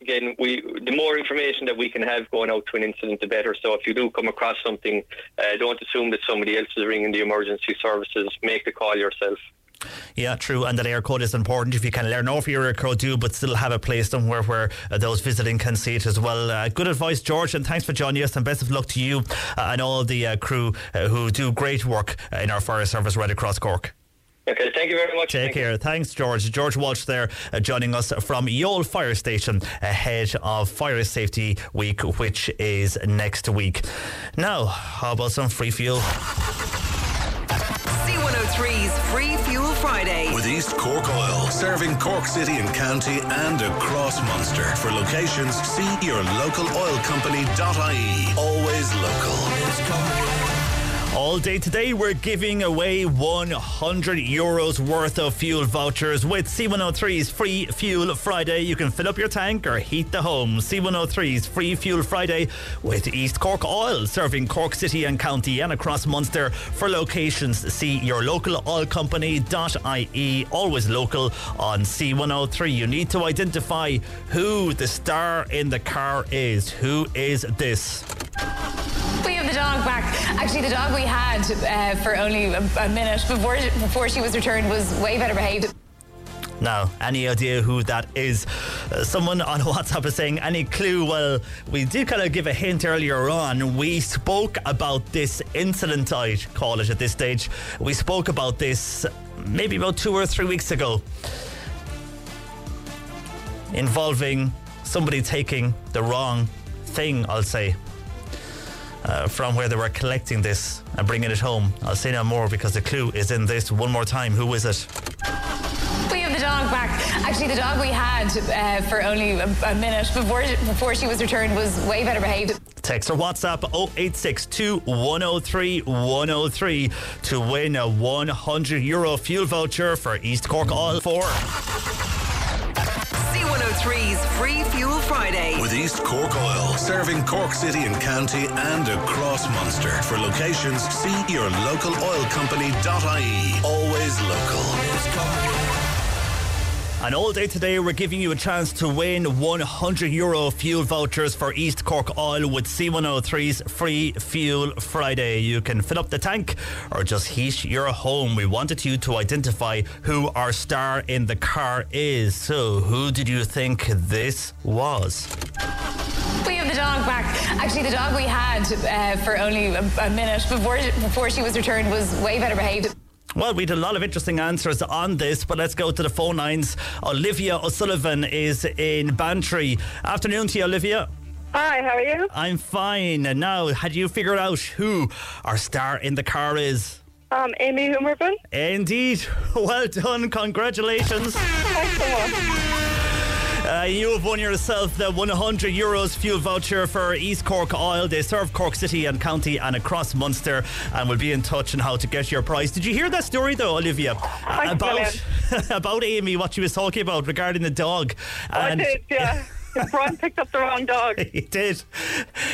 again, we the more information that we can have going out to an incident, the better. So if you do come across something, uh, don't assume that somebody else is ringing the emergency services. Make the call yourself. Yeah, true. And that Eircode is important. If you can learn off your Eircode, do, but still have a place somewhere where uh, those visiting can see it as well. Uh, good advice, George, and thanks for joining us. And best of luck to you uh, and all the uh, crew uh, who do great work uh, in our fire service right across Cork. Okay, thank you very much. Take care. Thanks, George. George Walsh there uh, joining us from Youghal Fire Station ahead of Fire Safety Week, which is next week. Now, how about some free fuel? C103 C103's Free Fuel Friday. With East Cork Oil, serving Cork City and County and across Munster. For locations, see your local oil company.ie. Always local. All day today, we're giving away 100 euros worth of fuel vouchers with C103's Free Fuel Friday. You can fill up your tank or heat the home. C103's Free Fuel Friday with East Cork Oil, serving Cork City and County and across Munster. For locations, see your local oil company.ie. Always local on C103. You need to identify who the star in the car is. Who is this? The dog back. Actually, the dog we had uh, for only a, a minute before before she was returned was way better behaved. Now, any idea who that is? Uh, someone on WhatsApp is saying, any clue? Well, we did kind of give a hint earlier on. We spoke about this incident, I'd call it at this stage. We spoke about this maybe about two or three weeks ago, involving somebody taking the wrong thing, I'll say. Uh, from where they were collecting this and bringing it home. I'll say no more because the clue is in this. One more time, who is it? We have the dog back. Actually, the dog we had uh, for only a, a minute before before she was returned was way better behaved. Text or WhatsApp 0862 103 103 to win a 100 euro fuel voucher for East Cork Oil 4. C103's Free Fuel Friday. With East Cork Oil, serving Cork City and County and across Munster. For locations, see your local oil company.ie. Always local. And all day today, we're giving you a chance to win 100 euro fuel vouchers for East Cork Oil with C103's Free Fuel Friday. You can fill up the tank or just heat your home. We wanted you to identify who our star in the car is. So, who did you think this was? We have the dog back. Actually, the dog we had uh, for only a, a minute before before she was returned was way better behaved. Well, we had a lot of interesting answers on this, but let's go to the phone lines. Olivia O'Sullivan is in Bantry. Afternoon to you, Olivia. Hi, how are you? I'm fine. And now, had you figured out who our star in the car is? Um, Amy Huberman. Indeed. Well done. Congratulations. Thanks so much. Uh, you have won yourself the 100 euros fuel voucher for East Cork Oil. They serve Cork City and County and across Munster, and we'll be in touch on how to get your prize. Did you hear that story though, Olivia? about about Amy, what she was talking about regarding the dog. I did, yeah. Brian picked up the wrong dog. He did.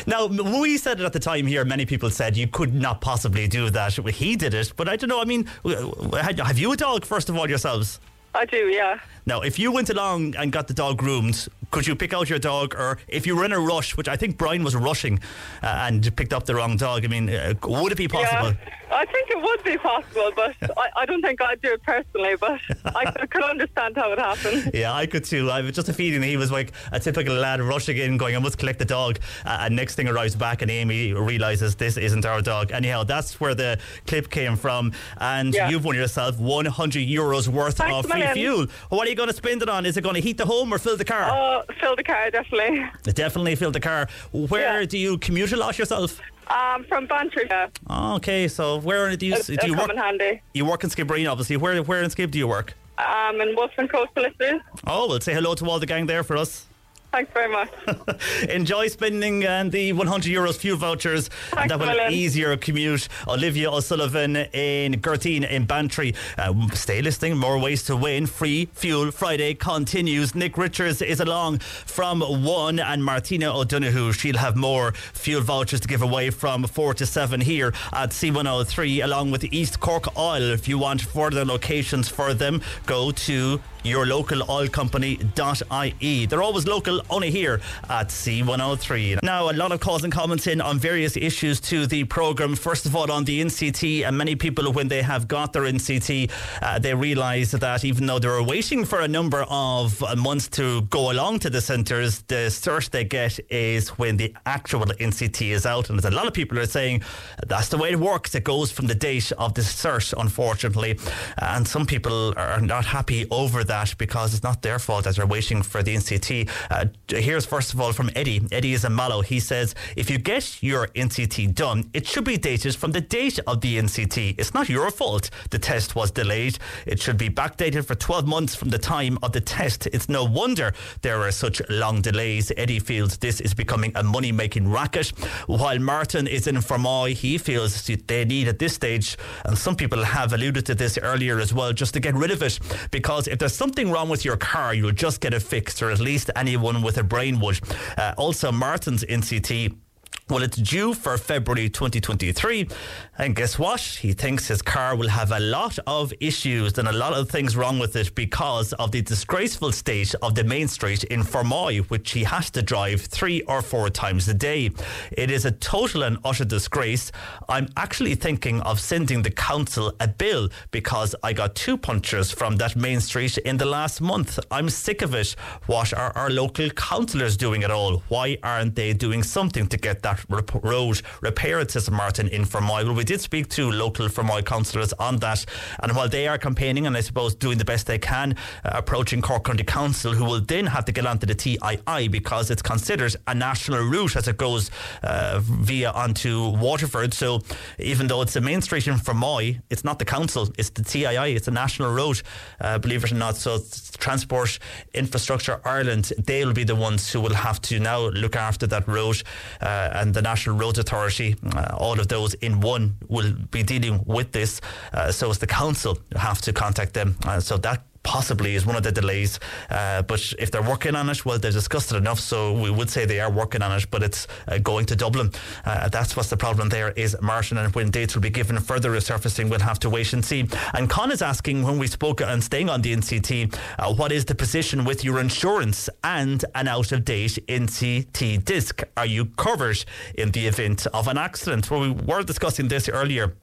Now, we said it at the time here, many people said you could not possibly do that. He did it, but I don't know. I mean, have you a dog, first of all, yourselves? I do, yeah. Now, if you went along and got the dog groomed, could you pick out your dog, or if you were in a rush, which I think Brian was rushing uh, and picked up the wrong dog? I mean, uh, would it be possible? Yeah, I think it would be possible, but I, I don't think I'd do it personally. But I could- could understand how it happened. Yeah, I could too. I have just a feeling that he was like a typical lad rushing in, going, "I must collect the dog." Uh, and next thing arrives back, and Amy realizes this isn't our dog. Anyhow, that's where the clip came from, and Yeah. you've won yourself 100 euros worth Thanks of free fuel. What are you going to spend it on? Is it going to heat the home or fill the car? Oh, fill the car, definitely. Definitely fill the car. Where do you commute a lot yourself? Um, from Bantry, yeah. Okay, so where do you It'll- do you work? in handy. You work in Skibbereen, obviously. Where where in Skib do you work? Um, in Wolfson Coast Solicitors. Oh, well, say hello to all the gang there for us. Thanks very much. Enjoy spending and the 100 euros fuel vouchers. and Thanks, that will William. ease your commute. Olivia O'Sullivan in Gertine in Bantry. Uh, stay listening. More ways to win. Free Fuel Friday continues. Nick Richards is along from one, and Martina O'Donoghue. She'll have more fuel vouchers to give away from four to seven here at C103, along with East Cork Oil. If you want further locations for them, go to your local oil company.ie. They're always local, only here at C103. Now, a lot of calls and comments in on various issues to the programme. First of all, on the NCT, and many people, when they have got their NCT, uh, they realise that even though they were waiting for a number of months to go along to the centres, the search they get is when the actual NCT is out. And there's a lot of people are saying that's the way it works. It goes from the date of the search, unfortunately. And some people are not happy over that because it's not their fault that they're waiting for the NCT. Uh, here's first of all from Eddie. Eddie is a Mallow. He says, if you get your NCT done, it should be dated from the date of the NCT. It's not your fault the test was delayed. It should be backdated for 12 months from the time of the test. It's no wonder there are such long delays. Eddie feels this is becoming a money making racket. While Martin is in Fermoy, he feels they need at this stage, and some people have alluded to this earlier as well, just to get rid of it. Because if there's something wrong with your car, you'll just get it fixed, or at least anyone with a brain would. Uh, also, Martin's NCT well, it's due for February 2023. And guess what? He thinks his car will have a lot of issues and a lot of things wrong with it because of the disgraceful state of the main street in Fermoy, which he has to drive three or four times a day. It is a total and utter disgrace. I'm actually thinking of sending the council a bill because I got two punctures from that main street in the last month. I'm sick of it. What are our local councillors doing at all? Why aren't they doing something to get that rep- road repaired, says Martin in Fermoy? Well, we did speak to local Fermoy councillors on that, and while they are campaigning and I suppose doing the best they can, uh, approaching Cork County Council, who will then have to get onto the TII because it's considered a national route as it goes uh, via onto Waterford. So even though it's a main street in Fermoy, it's not the council, it's the TII, it's a national road, uh, believe it or not. So Transport Infrastructure Ireland, they'll be the ones who will have to now look after that road. Uh, and the National Roads Authority, uh, all of those in one will be dealing with this. Uh, so it's the council have to contact them. Uh, so that possibly is one of the delays. Uh, but if they're working on it, well, they've discussed it enough, so we would say they are working on it. But it's uh, going to Dublin. Uh, that's what's the problem. There is Martin, and when dates will be given further resurfacing, we'll have to wait and see. And Con is asking when we spoke and staying on the NCT, uh, what is the position with your insurance and an out of date NCT disc? Are you covered in the event of an accident? Well, we were discussing this earlier.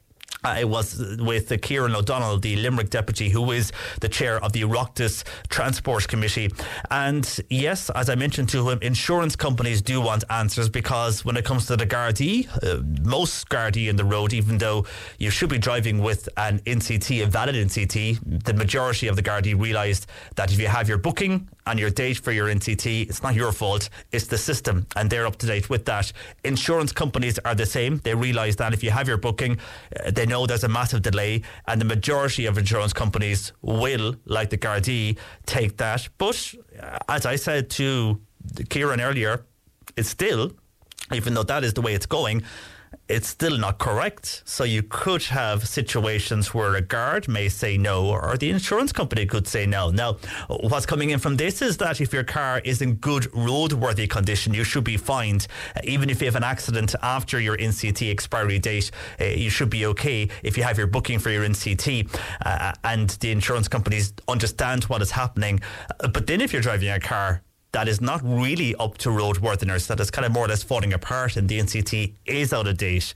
Uh, it was with Kieran O'Donnell, the Limerick deputy, who is the chair of the Oireachtas Transport Committee. And yes, as I mentioned to him, insurance companies do want answers because when it comes to the Gardaí, uh, most Gardaí in the road, even though you should be driving with an NCT, a valid NCT, the majority of the Gardaí realised that if you have your booking and your date for your NCT, it's not your fault, it's the system, and they're up to date with that. Insurance companies are the same. They realise that if you have your booking, uh, they know there's a massive delay, and the majority of insurance companies will, like the Gardaí, take that. But uh, as I said to Kieran earlier, it's still, even though that is the way it's going, it's still not correct. So you could have situations where a guard may say no, or the insurance company could say no. Now, what's coming in from this is that if your car is in good roadworthy condition, you should be fined. Uh, even if you have an accident after your NCT expiry date, uh, you should be okay if you have your booking for your NCT uh, and the insurance companies understand what is happening. Uh, but then if you're driving a car that is not really up to roadworthiness, that is kind of more or less falling apart, and the NCT is out of date.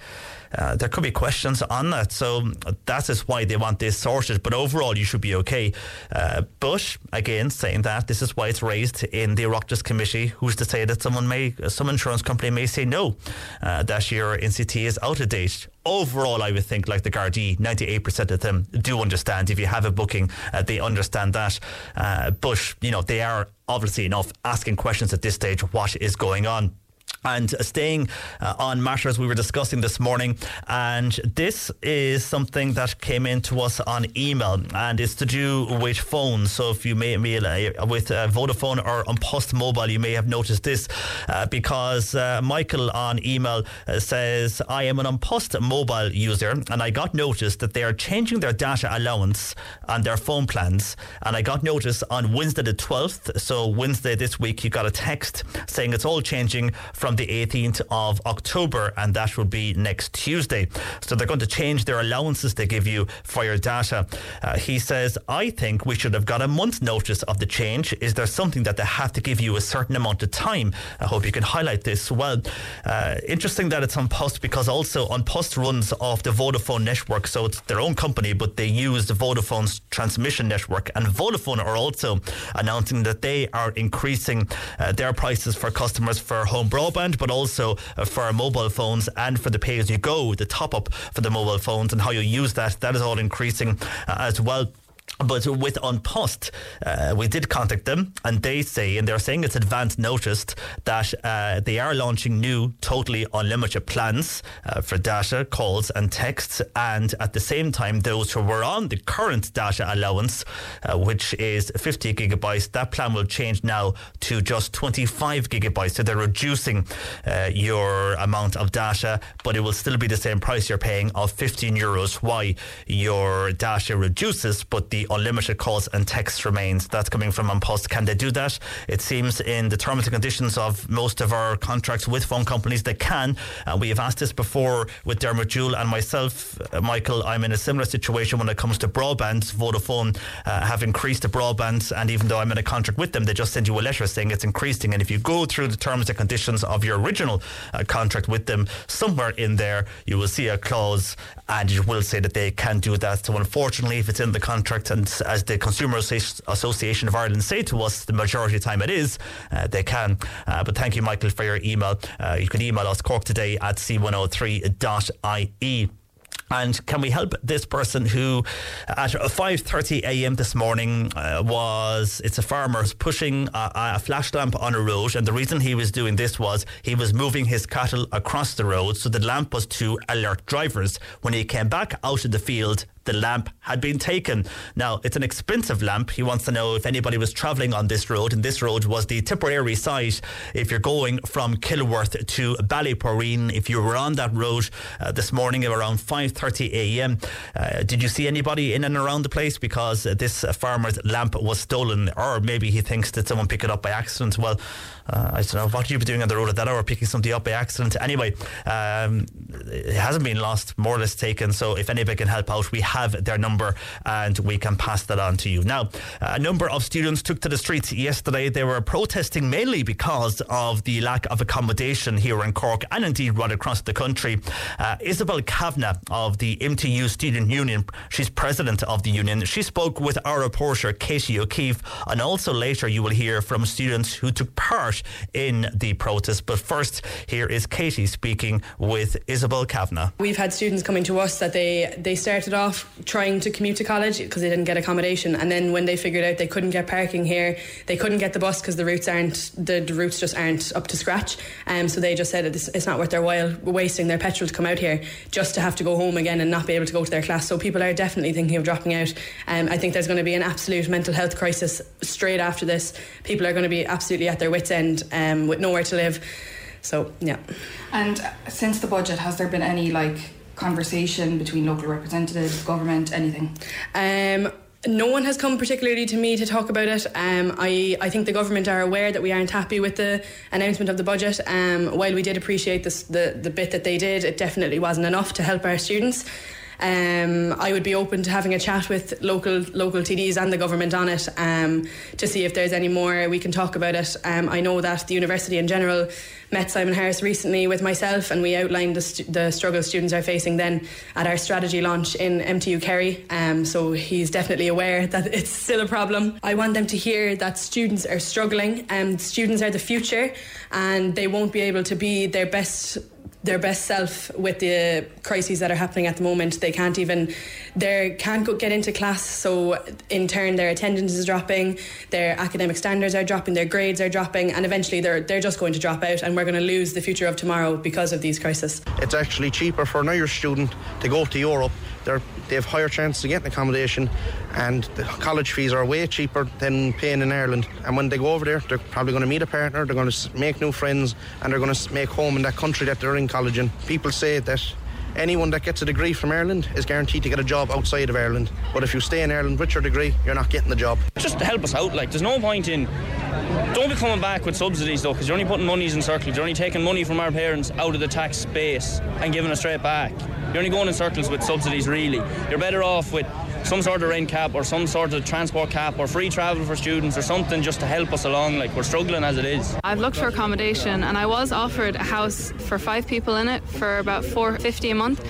Uh, there could be questions on that. So that is why they want this sorted. But overall, you should be okay. Uh, but again, saying that, this is why it's raised in the Oireachtas Committee. Who's to say that someone may, some insurance company may say no, uh, that your NCT is out of date. Overall, I would think, like the Gardaí, 98% of them do understand. If you have a booking, uh, they understand that. Uh, but, you know, they are obviously enough asking questions at this stage what is going on. And staying uh, on matters we were discussing this morning, and this is something that came in to us on email, and it's to do with phones. So if you may, may uh, with uh, Vodafone or An Post Mobile, you may have noticed this uh, because uh, Michael on email uh, says, "I am an An Post Mobile user, and I got notice that they are changing their data allowance and their phone plans, and I got notice on Wednesday the 12th. So Wednesday this week, you got a text saying it's all changing." from the 18th of October, and that will be next Tuesday. So they're going to change their allowances they give you for your data. Uh, he says, I think we should have got a month's notice of the change. Is there something that they have to give you a certain amount of time? I hope you can highlight this. Well, uh, interesting that it's An Post because also An Post runs off the Vodafone network, so it's their own company, but they use the Vodafone's transmission network. And Vodafone are also announcing that they are increasing uh, their prices for customers for home broadband broadband, but also uh, for mobile phones and for the pay as you go, the top up for the mobile phones and how you use that. That is all increasing uh, as well. But with An Post, uh, we did contact them, and they say, and they're saying it's advance noticed that uh, they are launching new, totally unlimited plans uh, for data, calls, and texts. And at the same time, those who were on the current data allowance, uh, which is 50 gigabytes, that plan will change now to just 25 gigabytes. So they're reducing uh, your amount of data, but it will still be the same price you're paying of 15 euros. Why your data reduces, but the unlimited calls and texts remains. That's coming from An Post. Can they do that? It seems in the terms and conditions of most of our contracts with phone companies they can. Uh, we have asked this before with Dermot Jewell and myself, uh, Michael. I'm in a similar situation when it comes to broadband. Vodafone uh, have increased the broadband, and even though I'm in a contract with them, they just send you a letter saying it's increasing. And if you go through the terms and conditions of your original uh, contract with them, somewhere in there you will see a clause, and it will say that they can do that. So unfortunately, if it's in the contract, as the Consumer Association of Ireland say to us, the majority of the time it is, uh, they can. Uh, but thank you, Michael, for your email. Uh, you can email us Cork today at c103.ie. And can we help this person who, at 5:30 a.m. this morning, uh, was it's a farmer pushing a, a, flash lamp on a road, and the reason he was doing this was he was moving his cattle across the road, so the lamp was to alert drivers. When he came back out of the field, the lamp had been taken. Now, it's an expensive lamp. He wants to know if anybody was travelling on this road, and this road was the Tipperary side. If you're going from Kilworth to Ballyporeen, if you were on that road uh, this morning around 5:30 a.m., uh, did you see anybody in and around the place? Because uh, this farmer's lamp was stolen, or maybe he thinks that someone picked it up by accident. Well, uh, I don't know what you doing on the road at that hour, picking something up by accident. Anyway, um, it hasn't been lost, more or less taken. So if anybody can help out, we have their number and we can pass that on to you. Now, a number of students took to the streets yesterday. They were protesting mainly because of the lack of accommodation here in Cork and indeed right across the country. Uh, Isabel Kavanagh of the MTU Student Union, she's president of the union. She spoke with our reporter Katie O'Keefe, and also later you will hear from students who took part in the protest. But first, here is Katie speaking with Isabel Kavanagh. We've had students coming to us that they, they started off trying to commute to college because they didn't get accommodation, and then when they figured out they couldn't get parking here, they couldn't get the bus because the routes aren't the, the, routes just aren't up to scratch. Um, so they just said it's, it's not worth their while wasting their petrol to come out here just to have to go home again and not be able to go to their class. So people are definitely thinking of dropping out. Um, I think there's going to be an absolute mental health crisis straight after this. People are going to be absolutely at their wits' end um, with nowhere to live. So yeah. And since the budget, has there been any like conversation between local representatives, government, anything? Um, no one has come particularly to me to talk about it. Um, I, I think the government are aware that we aren't happy with the announcement of the budget. Um, while we did appreciate this, the, the bit that they did, it definitely wasn't enough to help our students. Um, I would be open to having a chat with local local TDs and the government on it um, to see if there's any more we can talk about it. Um, I know that the university in general met Simon Harris recently with myself, and we outlined the, st- the struggles students are facing then at our strategy launch in MTU Kerry. Um, so he's definitely aware that it's still a problem. I want them to hear that students are struggling, and students are the future, and they won't be able to be their best their best self with the crises that are happening at the moment. They can't even they can't go, get into class, so in turn their attendance is dropping, their academic standards are dropping, their grades are dropping, and eventually they're they're just going to drop out, and we're going to lose the future of tomorrow because of these crises. It's actually cheaper for an Irish student to go to Europe. They're, they have higher chances of getting accommodation, and the college fees are way cheaper than paying in Ireland. And when they go over there, they're probably going to meet a partner, they're going to make new friends, and they're going to make home in that country that they're in college in. People say that anyone that gets a degree from Ireland is guaranteed to get a job outside of Ireland. But if you stay in Ireland with your degree, you're not getting the job. Just to help us out, like, there's no point in. Don't be coming back with subsidies though, because you're only putting monies in circles. You're only taking money from our parents out of the tax base and giving it straight back. You're only going in circles with subsidies, really. You're better off with some sort of rent cap or some sort of transport cap or free travel for students or something just to help us along. Like we're struggling as it is. I've looked for accommodation and I was offered a house for five people in it for about four fifty a month,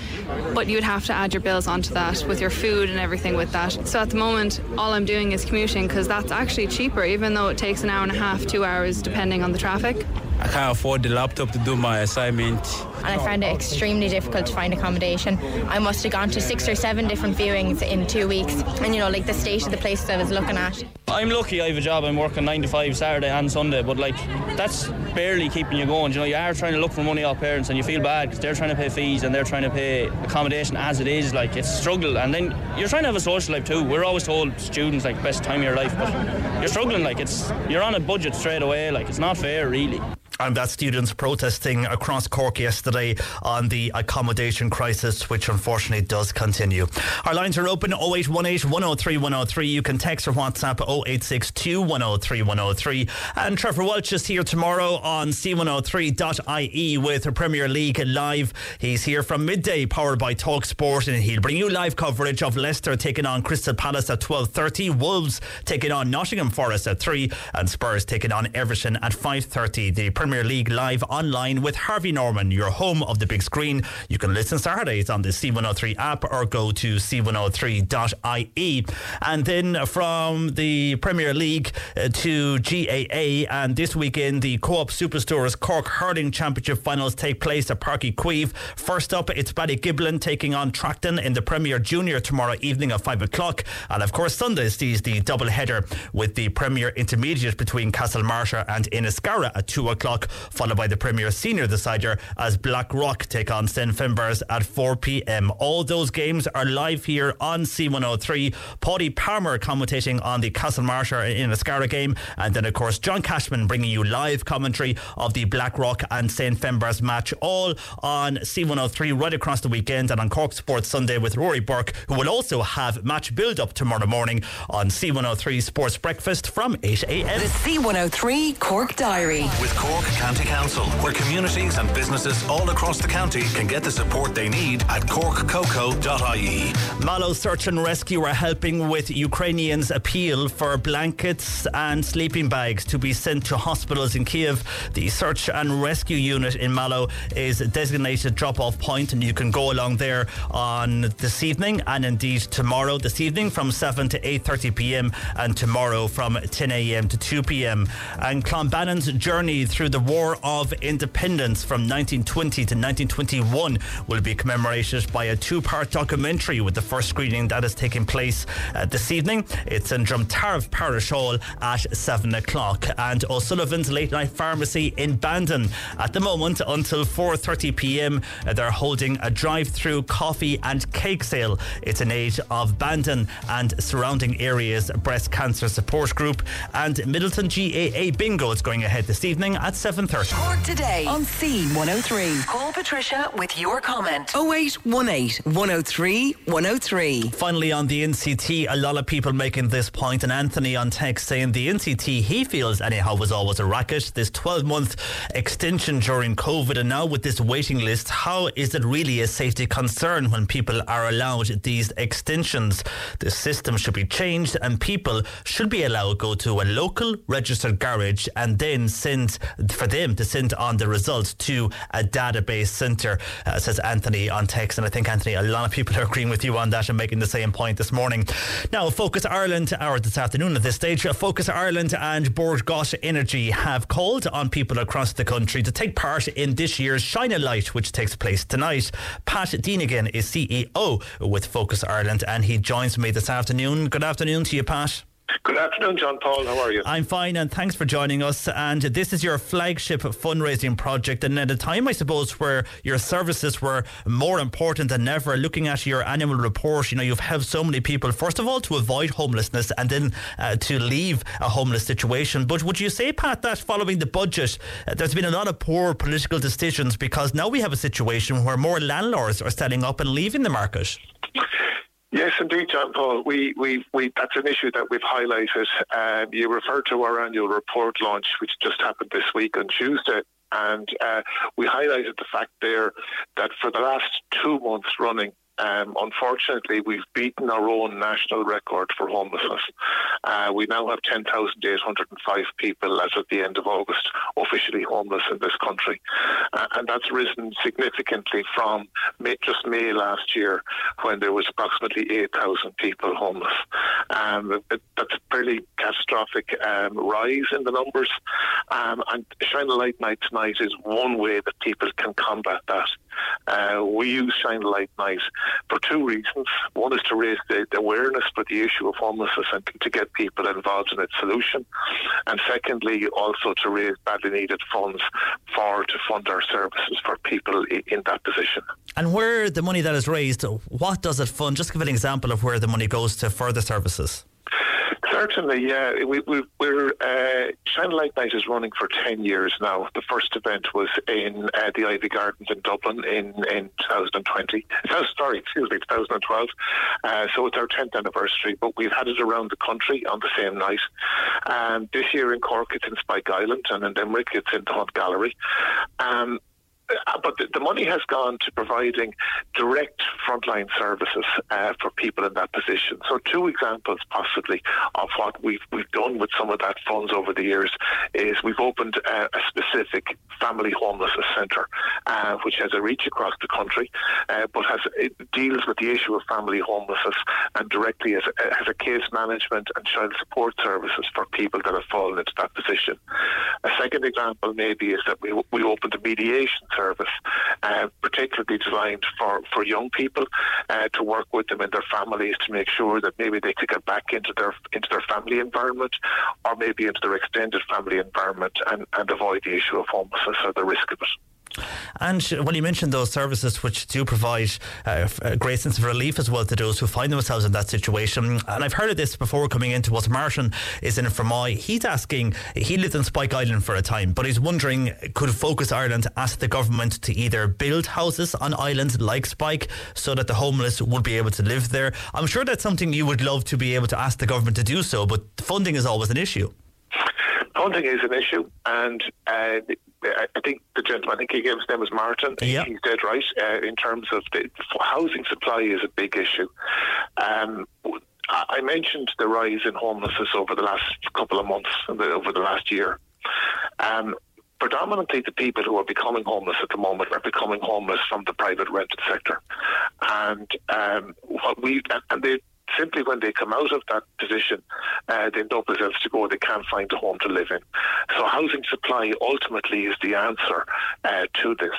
but you would have to add your bills onto that with your food and everything with that. So at the moment, all I'm doing is commuting because that's actually cheaper, even though it takes an hour and a half, two hours, depending on the traffic. I can't afford the laptop to do my assignment. and I found it extremely difficult to find accommodation. I must have gone to six or seven different viewings in two weeks, and you know, like the state of the places I was looking at. I'm lucky I have a job. I'm working nine to five Saturday and Sunday, but like that's barely keeping you going. You know, you are trying to look for money off parents, and you feel bad because they're trying to pay fees and they're trying to pay accommodation as it is. Like it's a struggle, and then you're trying to have a social life too. We're always told students like best time of your life, but you're struggling. Like it's you're on a budget straight away. Like it's not fair, really. And that students protesting across Cork yesterday on the accommodation crisis, which unfortunately does continue. Our lines are open 0818 103 103. You can text or WhatsApp 0862 103 103. And Trevor Welch is here tomorrow on C103.ie with Premier League Live. He's here from midday, powered by Talk Sport, and he'll bring you live coverage of Leicester taking on Crystal Palace at 12.30, Wolves taking on Nottingham Forest at 3, and Spurs taking on Everton at 5.30. The Premier League Live online with Harvey Norman, your home of the big screen. You can listen Saturdays on the C103 app or go to c103.ie. And then from the Premier League uh, to GAA, and this weekend the Co-op Superstores Cork Hurling Championship finals take place at Páirc Uí Chaoimh. First up, it's Ballygiblin taking on Tracton in the Premier Junior tomorrow evening at 5 o'clock. And of course, Sunday sees the double header with the Premier Intermediate between Castlemartyr and Inniscarra at 2 o'clock, followed by the Premier Senior decider as Blackrock take on St Finbarrs at 4 p.m. All those games are live here on C103. Paddy Palmer commentating on the Castlemartyr and Inniscarra game, and then of course John Cashman bringing you live commentary of the Blackrock and St Finbarrs match, all on C103 right across the weekend and on Cork Sports Sunday with Rory Burke, who will also have match build up tomorrow morning on C103 Sports Breakfast from 8 a.m. The C103 Cork Diary. With Cork County Council, where communities and businesses all across the county can get the support they need at corkcoco.ie. Mallow Search and Rescue are helping with Ukrainians' appeal for blankets and sleeping bags to be sent to hospitals in Kiev. The Search and Rescue Unit in Mallow is a designated drop off point, and you can go along there on this evening and indeed tomorrow this evening from 7 to 8.30 pm and tomorrow from 10 am to 2 pm. And Clonbanin's journey through the War of Independence from 1920 to 1921 will be commemorated by a two part documentary with the first screening that is taking place uh, this evening. It's in Dromtarriffe Parish Hall at 7 o'clock. And O'Sullivan's Late Night Pharmacy in Bandon at the moment until 4.30 pm. uh, they're holding a drive through coffee and cake sale. It's in aid of Bandon and surrounding areas breast cancer support group. And Midleton GAA Bingo is going ahead this evening at 7.30. Cork today on C103. Call Patricia with your comment. 0818 103 103. Finally, on the NCT, a lot of people making this point, and Anthony on text saying the NCT he feels anyhow was always a racket. This 12 month extension during COVID, and now with this waiting list, how is it really a safety concern when people are allowed these extensions? The system should be changed, and people should be allowed to go to a local registered garage and then send for them to send on the results to a database centre, uh, says Anthony on text. And I think, Anthony, a lot of people are agreeing with you on that and making the same point this morning. Now, Focus Ireland, or this afternoon at this stage, Focus Ireland and Bord Gáis Energy have called on people across the country to take part in this year's Shine a Light, which takes place tonight. Pat Dennigan is CEO with Focus Ireland, and he joins me this afternoon. Good afternoon to you, Pat. Good afternoon, John Paul. How are you? I'm fine, and thanks for joining us. And this is your flagship fundraising project. And at a time, I suppose, where your services were more important than ever, looking at your annual report, you know, you've helped so many people, first of all, to avoid homelessness and then uh, to leave a homeless situation. But would you say, Pat, that following the budget, uh, there's been a lot of poor political decisions because now we have a situation where more landlords are standing up and leaving the market? Yes, indeed, John Paul. We, we, we, that's an issue that we've highlighted. Um, you referred to our annual report launch, which just happened this week on Tuesday. And uh, we highlighted the fact there that for the last two months running, um, unfortunately, we've beaten our own national record for homelessness. Uh, we now have 10,805 people as of the end of August officially homeless in this country. Uh, and that's risen significantly from May, just May last year when there was approximately 8,000 people homeless. Um, that's a fairly catastrophic um, rise in the numbers. Um, and Shine a Light Night tonight is one way that people can combat that. Uh, we use Shine Light Night for two reasons. One is to raise the, the awareness for the issue of homelessness and to get people involved in its solution. And secondly, also to raise badly needed funds for to fund our services for people i- in that position. And where the money that is raised, what does it fund? Just give an example of where the money goes to further services. Certainly, yeah. We, we, we're uh, Shine Light Night is running for ten years now. The first event was in uh, the Iveagh Gardens in Dublin in in 2020. Oh, sorry, excuse me, 2012. Uh, so it's our 10th anniversary, but we've had it around the country on the same night. Um, this year in Cork, it's in Spike Island, and in Limerick, it's in the Hunt Gallery. Um, but the, the money has gone to providing direct frontline services uh, for people in that position. So, two examples possibly of what we've we've done with some of that funds over the years is we've opened uh, a specific family homelessness centre, uh, which has a reach across the country, uh, but has deals with the issue of family homelessness and directly has, uh, has a case management and child support services for people that have fallen into that position. A second example maybe is that we we opened a mediation service, uh, particularly designed for, for young people uh, to work with them and their families to make sure that maybe they could get back into their into their family environment or maybe into their extended family environment and, and avoid the issue of homelessness or the risk of it. And when you mentioned those services which do provide uh, a great sense of relief as well to those who find themselves in that situation, and I've heard of this before coming into what Martin is in Fermoy. He's asking, he lived in Spike Island for a time, but he's wondering could Focus Ireland ask the government to either build houses on islands like Spike so that the homeless would be able to live there? I'm sure that's something you would love to be able to ask the government to do so, but funding is always an issue. Funding is an issue, and uh, I think the gentleman, I think he gave his name was Martin. Yeah. He's dead right uh, in terms of the housing supply is a big issue. Um, I I mentioned the rise in homelessness over the last couple of months, over the last year. Um, predominantly, the people who are becoming homeless at the moment are becoming homeless from the private rented sector, and um, what we and they simply when they come out of that position, uh, they know themselves to go, they can't find a home to live in. So housing supply ultimately is the answer uh, to this.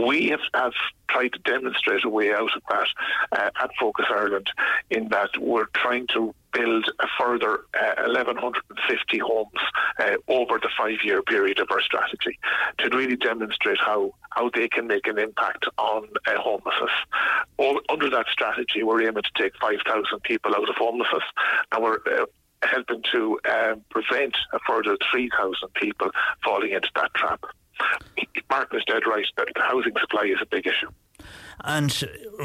We have, have tried to demonstrate a way out of that uh, at Focus Ireland in that we're trying to build a further uh, 1,150 homes uh, over the five-year period of our strategy to really demonstrate how, how they can make an impact on uh, homelessness. All, under that strategy, we're aiming to take 5,000 people out of homelessness and we're uh, helping to um, prevent a further 3,000 people falling into that trap. Martin is dead right that the housing supply is a big issue. And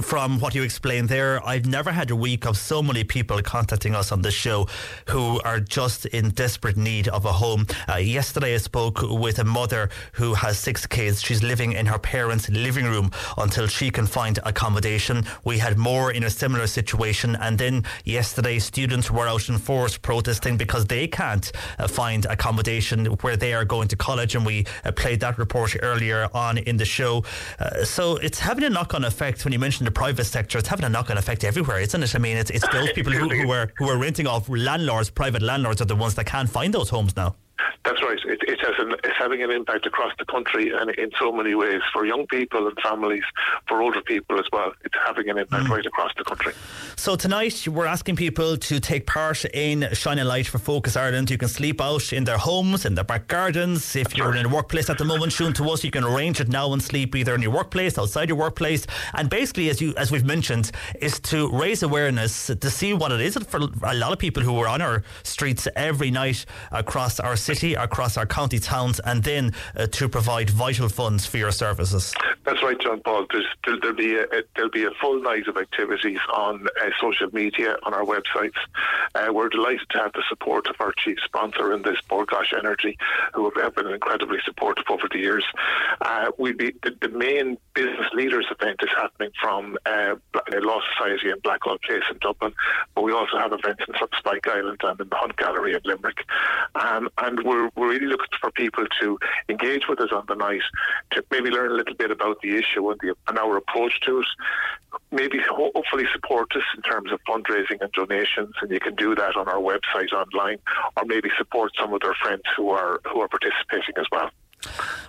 from what you explained there, I've never had a week of so many people contacting us on this show who are just in desperate need of a home. Uh, yesterday, I spoke with a mother who has six kids. She's living in her parents' living room until she can find accommodation. We had more in a similar situation. And then yesterday, students were out in force protesting because they can't uh, find accommodation where they are going to college. And we uh, played that report earlier on in the show. Uh, so it's having a knock on effect when you mentioned the private sector. It's having a knock on effect everywhere, isn't it? I mean, it's, it's those people who, who are who are renting off landlords, private landlords, are the ones that can't find those homes now. That's right. It, it has an, it's having an impact across the country and in so many ways for young people and families, for older people as well. It's having an impact mm. right across the country. So tonight we're asking people to take part in Shine a Light for Focus Ireland. You can sleep out in their homes, in their back gardens. If you're in a workplace at the moment, tune to us. You can arrange it now and sleep either in your workplace, outside your workplace. And basically, as you as we've mentioned, is to raise awareness to see what it is for a lot of people who are on our streets every night across our city, across our county towns, and then uh, to provide vital funds for your services. That's right, John Paul. There'll, there'll be a, there'll be a full night of activities on uh, social media, on our websites, Uh, we're delighted to have the support of our chief sponsor in this, Bord Gáis Energy, who have been incredibly supportive over the years. Uh, we be the, the, main business leaders event is happening from uh, Law Society in Blackhall Place in Dublin, but we also have events in Spike Island and in the Hunt Gallery in Limerick. Um, and we're, we're really looking for people to engage with us on the night, to maybe learn a little bit about the issue and, the, and our approach to it. Maybe hopefully support us in terms of fundraising and donations, and you can do that on our website online, or maybe support some of their friends who are who are participating as well.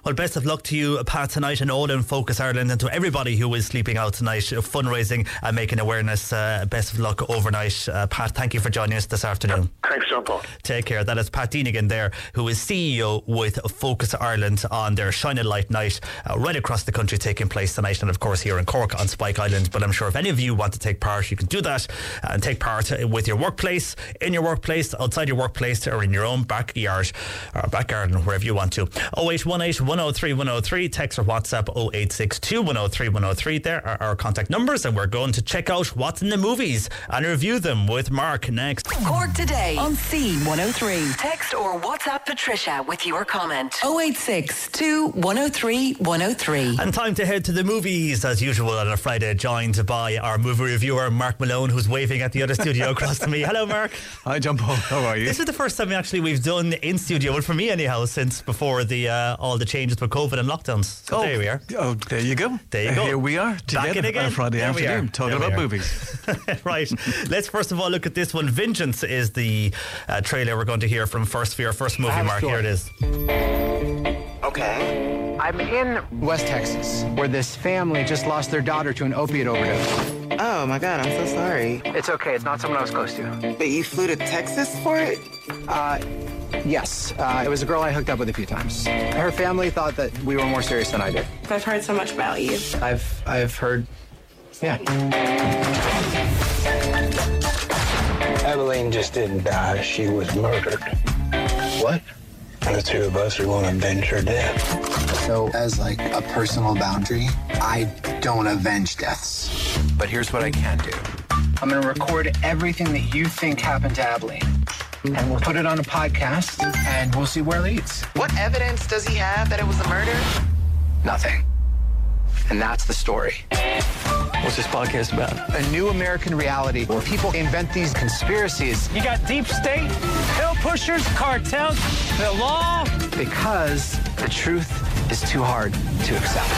Well, best of luck to you, Pat, tonight and all in Focus Ireland and to everybody who is sleeping out tonight, uh, fundraising and making awareness. Uh, best of luck overnight. Uh, Pat, thank you for joining us this afternoon. Thanks, John Paul. Take care. That is Pat Dennigan there, who is CEO with Focus Ireland on their Shine a Light night uh, right across the country taking place tonight and, of course, here in Cork on Spike Island. But I'm sure if any of you want to take part, you can do that and take part with your workplace, in your workplace, outside your workplace, or in your own backyard or back garden, wherever you want to. 08 0818 103 103. Text or WhatsApp 0862 103 103. There are our contact numbers, and we're going to check out what's in the movies and review them with Mark next. Cork today on C103. Text or WhatsApp Patricia with your comment 0862 103 103. And time to head to the movies as usual on a Friday, joined by our movie reviewer, Mark Malone, who's waving at the other studio across to me. Hello, Mark. Hi, John Paul. How are you? This is the first time actually we've done in studio, well, for me anyhow, since before the uh, all the changes with COVID and lockdowns. So oh, there we are. Oh, there you go. There you go. Here we are together again. on Friday there afternoon talking there about movies. right. Let's first of all look at this one. Vengeance is the uh, trailer we're going to hear from First Fear. First movie, Mark. Here it is. Okay. I'm in West Texas, where this family just lost their daughter to an opiate overdose. Oh my god, I'm so sorry. It's okay, it's not someone I was close to. But you flew to Texas for it? Uh, yes. Uh, it was a girl I hooked up with a few times. Her family thought that we were more serious than I did. I've heard so much about you. I've I've heard, yeah. Evelyn just didn't die. She was murdered. What? The two of us are going to avenge her death. So, as like a personal boundary, I don't avenge deaths. But here's what I can do. I'm going to record everything that you think happened to Abilene. And we'll put it on a podcast, and we'll see where it leads. What evidence does he have that it was a murder? Nothing. And that's the story. What's this podcast about? A new American reality where people invent these conspiracies. You got deep state, pill pushers, cartels, the law. Because the truth is too hard to accept.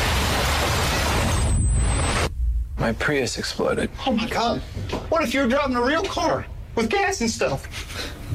My Prius exploded. Oh my God. What if you're driving a real car with gas and stuff?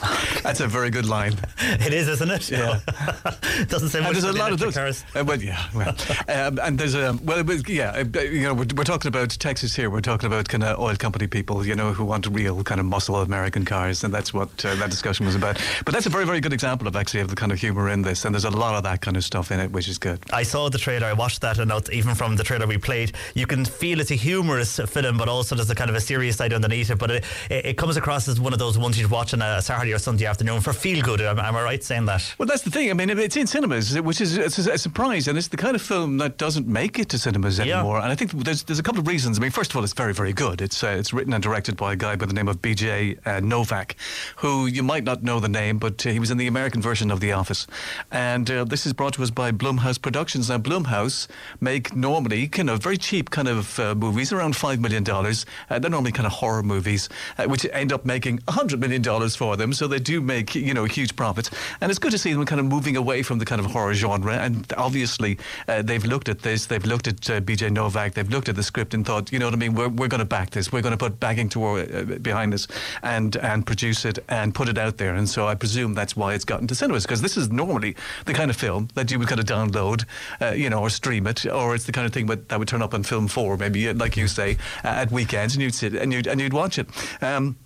That's a very good line. It is, isn't it? Yeah. Doesn't say and there's a lot of those. Cars. Uh, well, yeah. Well, um, and there's a well, but yeah. uh, You know, we're, we're talking about Texas here. We're talking about kind of oil company people, you know, who want real kind of muscle American cars, and that's what uh, that discussion was about. But that's a very, very good example of actually of the kind of humor in this, and there's a lot of that kind of stuff in it, which is good. I saw the trailer. I watched that, and even from the trailer we played, you can feel it's a humorous film, but also there's a kind of a serious side underneath it. But it, it, it comes across as one of those ones you'd watch on a Saturday or Sunday afternoon for feel good. Am, am I right saying that? Well, that's the thing. I mean, it's in cinemas, which is a, a surprise, and it's the kind of film that doesn't make it to cinemas anymore. And I think there's there's a couple of reasons. I mean, first of all, it's very very good. It's uh, it's written and directed by a guy by the name of B.J. Uh, Novak, who you might not know the name, but uh, he was in the American version of The Office. And uh, this is brought to us by Blumhouse Productions. Now, Blumhouse make normally kind of very cheap kind of uh, movies, around five million dollars. Uh, they're normally kind of horror movies, uh, which end up making a hundred million dollars for them. So they do make you know huge profits, and it's good to see them kind of moving away from the kind of horror genre. And obviously, uh, they've looked at this. They've looked at uh, B.J. Novak. They've looked at the script and thought, you know what I mean? We're, we're going to back this. We're going to put backing toward uh, behind this, and and produce it and put it out there. And so I presume that's why it's gotten to cinemas because this is normally the kind of film that you would kind of download, uh, you know, or stream it, or it's the kind of thing that, that would turn up on Film Four, maybe like you say, at weekends, and you'd sit and you'd and you'd watch it. Um,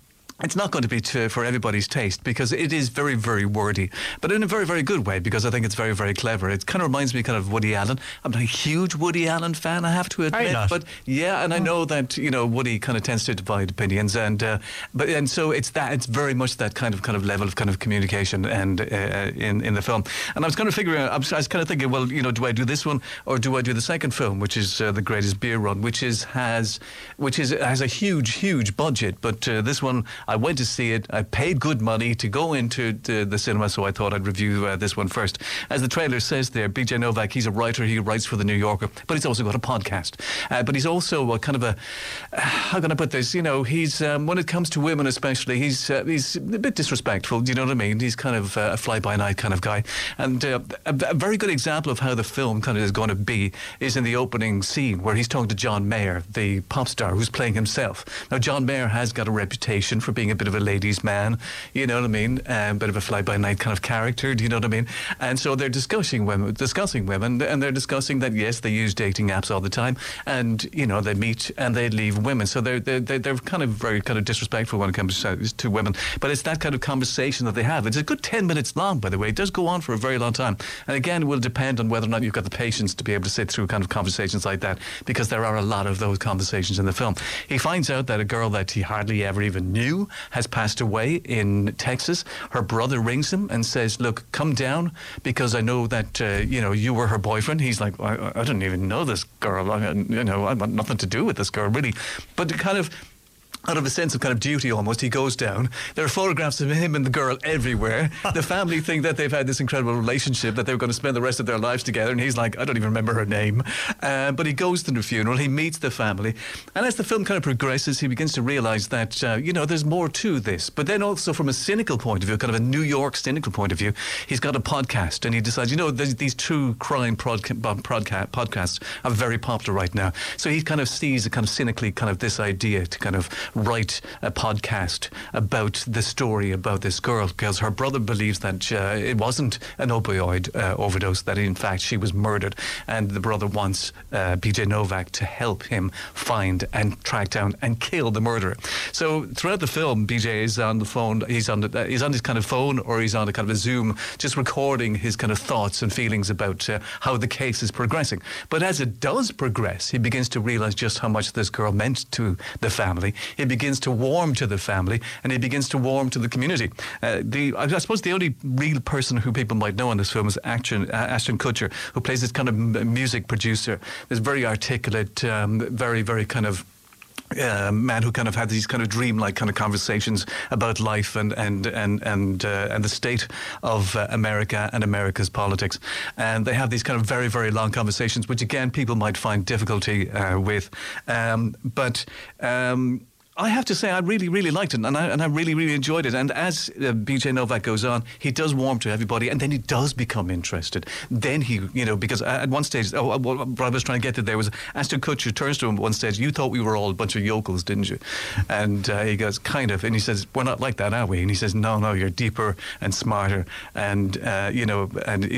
it's not going to be to, for everybody's taste because it is very, very wordy, but in a very, very good way because I think it's very, very clever. It kind of reminds me kind of Woody Allen. I'm not a huge Woody Allen fan, I have to admit, but yeah, and I know that you know Woody kind of tends to divide opinions, and uh, but and so it's that it's very much that kind of kind of level of kind of communication and uh, in in the film. And I was kind of figuring, out, I was, I was kind of thinking, well, you know, do I do this one or do I do the second film, which is uh, the Greatest Beer Run, which is has which is has a huge, huge budget, but uh, this one I went to see it. I paid good money to go into the, the cinema, so I thought I'd review uh, this one first. As the trailer says there, BJ Novak, he's a writer. He writes for the New Yorker, but he's also got a podcast. Uh, but he's also a kind of a uh, how can I put this? You know, he's um, when it comes to women, especially, he's uh, he's a bit disrespectful. Do you know what I mean? He's kind of uh, a fly by night kind of guy, and uh, a, a very good example of how the film kind of is going to be is in the opening scene where he's talking to John Mayer, the pop star who's playing himself. Now, John Mayer has got a reputation for being a bit of a ladies' man. You know what I mean? A bit of a fly by night kind of character. Do you know what I mean? And so they're discussing women, discussing women, and they're discussing that yes, they use dating apps all the time, and you know they meet and they leave women. So they're they're, they're kind of very kind of disrespectful when it comes to, to women. But it's that kind of conversation that they have. It's a good ten minutes long, by the way. It does go on for a very long time, and again, it will depend on whether or not you've got the patience to be able to sit through kind of conversations like that, because there are a lot of those conversations in the film. He finds out that a girl that he hardly ever even knew has passed away in Texas. Her brother rings him and says, "Look, come down because I know that uh, you know you were her boyfriend." He's like, I, "I didn't even know this girl. I, you know, I want nothing to do with this girl, really." But kind of out of a sense of kind of duty almost, he goes down. There are photographs of him and the girl everywhere. the family think that they've had this incredible relationship, that they're going to spend the rest of their lives together. And he's like, I don't even remember her name. Uh, but he goes to the funeral, he meets the family. And as the film kind of progresses, he begins to realize that, uh, you know, there's more to this. But then also from a cynical point of view, kind of a New York cynical point of view, he's got a podcast and he decides, you know, these true crime podca- podca- podcasts are very popular right now. So he kind of sees a kind of cynically kind of this idea to kind of write a podcast about the story about this girl because her brother believes that uh, it wasn't an opioid uh, overdose, that in fact she was murdered. And the brother wants uh, BJ Novak to help him find and track down and kill the murderer. So throughout the film, BJ is on the phone, he's on, the, uh, he's on his kind of phone or he's on a kind of a Zoom, just recording his kind of thoughts and feelings about uh, how the case is progressing. But as it does progress, he begins to realize just how much this girl meant to the family. He begins to warm to the family and he begins to warm to the community. Uh, the, I suppose the only real person who people might know in this film is Ashton, uh, Ashton Kutcher, who plays this kind of music producer. This very articulate, um, very, very kind of uh, man who kind of had these kind of dreamlike kind of conversations about life and and and and uh, and the state of uh, America and America's politics, and they have these kind of very very long conversations, which again people might find difficulty uh, with, um, but. Um, I have to say, I really, really liked it, and I, and I really, really enjoyed it. And as uh, BJ Novak goes on, he does warm to everybody, and then he does become interested. Then he, you know, because at one stage, oh, what I was trying to get to there was Ashton Kutcher turns to him at one stage, "You thought we were all a bunch of yokels, didn't you?" And uh, he goes, "Kind of," and he says, "We're not like that, are we?" And he says, "No, no, you're deeper and smarter, and uh, you know, and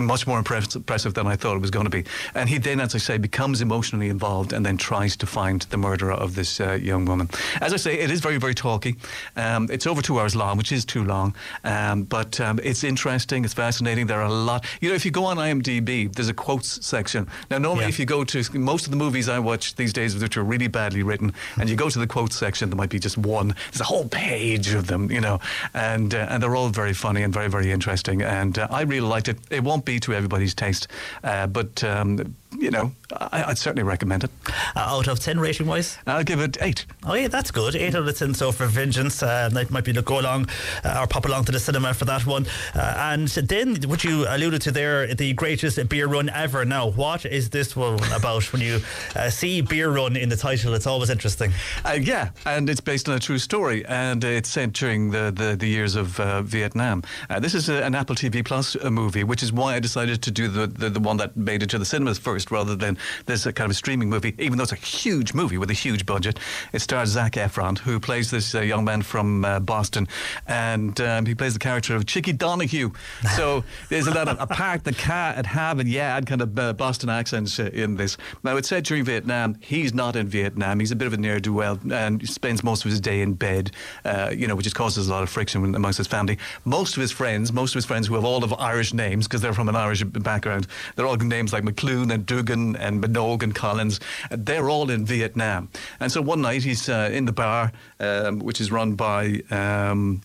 much more impressive than I thought it was going to be." And he then, as I say, becomes emotionally involved, and then tries to find the murderer of this uh, young woman. As I say, it is very, very talky. Um, it's over two hours long, which is too long, um, but um, it's interesting. It's fascinating. There are a lot. You know, if you go on IMDb, there's a quotes section. Now, normally, yeah. if you go to most of the movies I watch these days, which are really badly written, and you go to the quotes section, there might be just one. There's a whole page of them, you know, and uh, and they're all very funny and very, very interesting. And uh, I really liked it. It won't be to everybody's taste, uh, but um, you know, I, would certainly recommend it. Uh, out of 10 rating wise? I'll give it 8. Oh, yeah, that's good. 8 out of 10 so for Vengeance. Uh, that might be to go along uh, or pop along to the cinema for that one. Uh, and then, what you alluded to there, the greatest beer run ever. Now, what is this one about? when you uh, see beer run in the title, it's always interesting. Uh, yeah, and it's based on a true story, and it's set during the, the, the years of Vietnam. this is a, an Apple TV Plus movie, which is why I decided to do the, the, the one that made it to the cinemas first rather than this kind of a streaming movie, even though it's a huge movie with a huge budget. It stars Zac Efron, who plays this uh, young man from uh, Boston, and um, he plays the character of Chickie Donohue. So there's a lot of apart the cat and have and yeah, and kind of uh, Boston accents uh, in this. Now, it's set during Vietnam. He's not in Vietnam. He's a bit of a ne'er do well and spends most of his day in bed, uh, you know, which just causes a lot of friction amongst his family. Most of his friends, most of his friends who have all of Irish names because they're from an Irish background, they're all names like McLoone and And Minogue and Collins. They're all in Vietnam. And so one night he's uh, in the bar, um, which is run by. Um,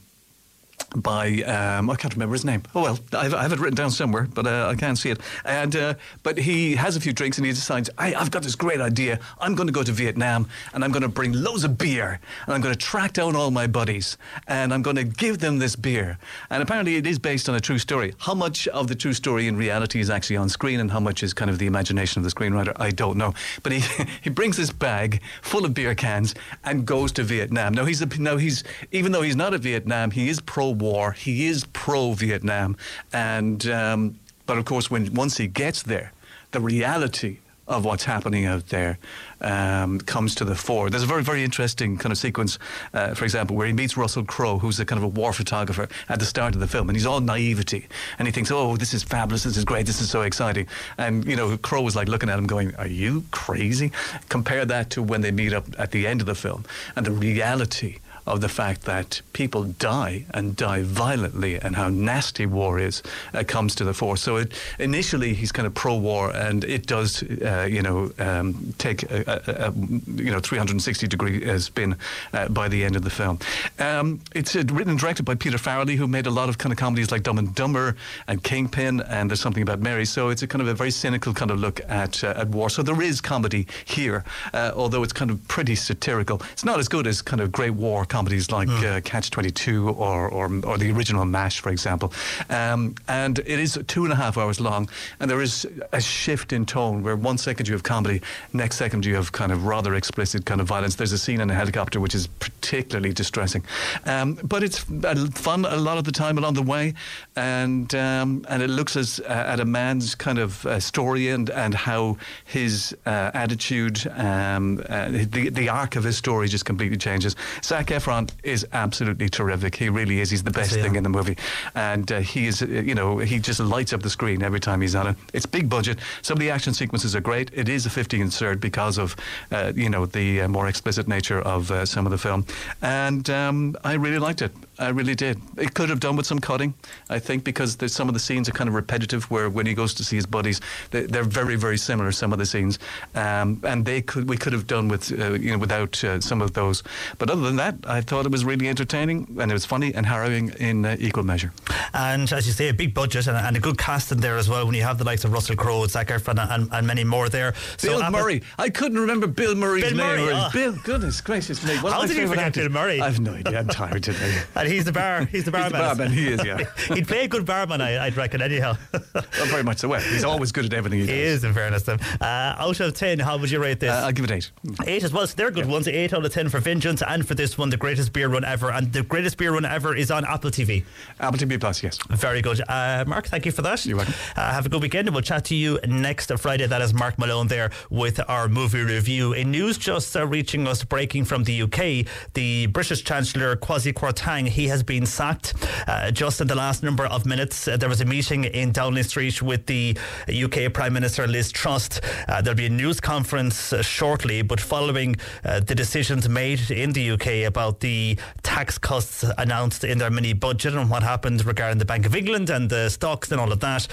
by um, I can't remember his name. Oh well, I've, I have it written down somewhere, but uh, I can't see it. And uh, but he has a few drinks and he decides, I, I've got this great idea. I'm going to go to Vietnam and I'm going to bring loads of beer and I'm going to track down all my buddies and I'm going to give them this beer. And apparently, it is based on a true story. How much of the true story in reality is actually on screen and how much is kind of the imagination of the screenwriter? I don't know. But he he brings this bag full of beer cans and goes to Vietnam. Now he's a, now he's even though he's not at Vietnam, he is pro war. He is pro Vietnam, and um, but of course, when once he gets there, the reality of what's happening out there um, comes to the fore. There's a very, very interesting kind of sequence, uh, for example, where he meets Russell Crowe, who's a kind of a war photographer at the start of the film, and he's all naivety, and he thinks, "Oh, this is fabulous, this is great, this is so exciting," and you know, Crowe was like looking at him, going, "Are you crazy?" Compare that to when they meet up at the end of the film, and the reality of the fact that people die and die violently and how nasty war is uh, comes to the fore. So it, initially he's kind of pro-war and it does, uh, you know, um, take a, a, a, you know 360 degree uh, spin uh, by the end of the film. Um, it's uh, written and directed by Peter Farrelly, who made a lot of kind of comedies like Dumb and Dumber and Kingpin, and there's something about Mary. So it's a kind of a very cynical kind of look at uh, at war. So there is comedy here, although it's kind of pretty satirical. It's not as good as kind of great war comedies like uh, Catch 22 or, or, or the original MASH, for example. Um, and it is two and a half hours long, and there is a shift in tone where one second you have comedy, next second you have kind of rather explicit kind of violence. There's a scene in a helicopter which is particularly distressing. Um, but it's fun a lot of the time along the way, and um, and it looks as uh, at a man's kind of uh, story and, and how his uh, attitude, um, uh, the, the arc of his story just completely changes. Zac Efron is absolutely terrific. He really is. He's the best thing in the movie, and uh, he is. Uh, you know, he just lights up the screen every time he's on it. It's big budget. Some of the action sequences are great. It is a 50 insert because of uh, you know the uh, more explicit nature of uh, some of the film, and um, I really liked it. I really did. It could have done with some cutting, I think, because there's some of the scenes are kind of repetitive. Where when he goes to see his buddies, they, are very, very similar. Some of the scenes, um, and they could we could have done with uh, you know without uh, some of those. But other than that, I thought it was really entertaining and it was funny and harrowing in uh, equal measure. And as you say, a big budget and, and, a good cast in there as well. When you have the likes of Russell Crowe, Zac Efron, and, and many more there. Bill Murray. I couldn't remember Bill Murray's Bill name. Murray, oh. Bill, goodness gracious me! How did you forget Bill Murray? I've no idea. I'm tired today. he's the bar. He's the barman. He's the barman. He is. Yeah. He'd play a good barman. I, would reckon. Anyhow. well, very much so. Well, he's always good at everything he does. He is, in fairness to him. Uh, out of ten, how would you rate this? Uh, I'll give it eight. Eight as well. So they're good yeah. ones. Eight out of ten for Vengeance, and for this one, the greatest beer run ever. And the greatest beer run ever is on Apple TV. Apple TV Plus, yes. Very good. Uh, Mark, thank you for that. You're welcome. Uh, have a good weekend, and we'll chat to you next Friday. That is Mark Malone there with our movie review. In news just uh, reaching us, breaking from the UK, the British Chancellor Kwasi Kwarteng he has been sacked. Uh, just in the last number of minutes, uh, there was a meeting in Downing Street with the UK Prime Minister Liz Truss. Uh, there'll be a news conference uh, shortly, but following the decisions made in the UK about the tax cuts announced in their mini budget and what happened regarding the Bank of England and the stocks and all of that,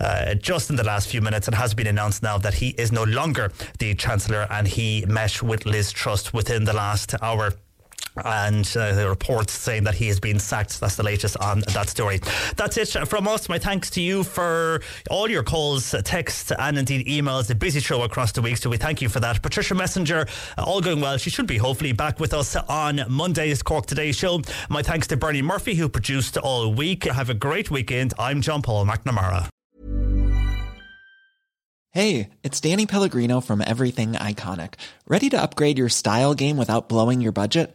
uh, just in the last few minutes, it has been announced now that he is no longer the Chancellor and he met with Liz Truss within the last hour and uh, the reports saying that he has been sacked. That's the latest on that story. That's it from us. My thanks to you for all your calls, texts, and indeed emails. A busy show across the week, so we thank you for that. Patricia Messenger, uh, all going well. She should be hopefully back with us on Monday's Cork Today show. My thanks to Bernie Murphy, who produced all week. Have a great weekend. I'm John Paul McNamara. Hey, it's Danny Pellegrino from Everything Iconic. Ready to upgrade your style game without blowing your budget?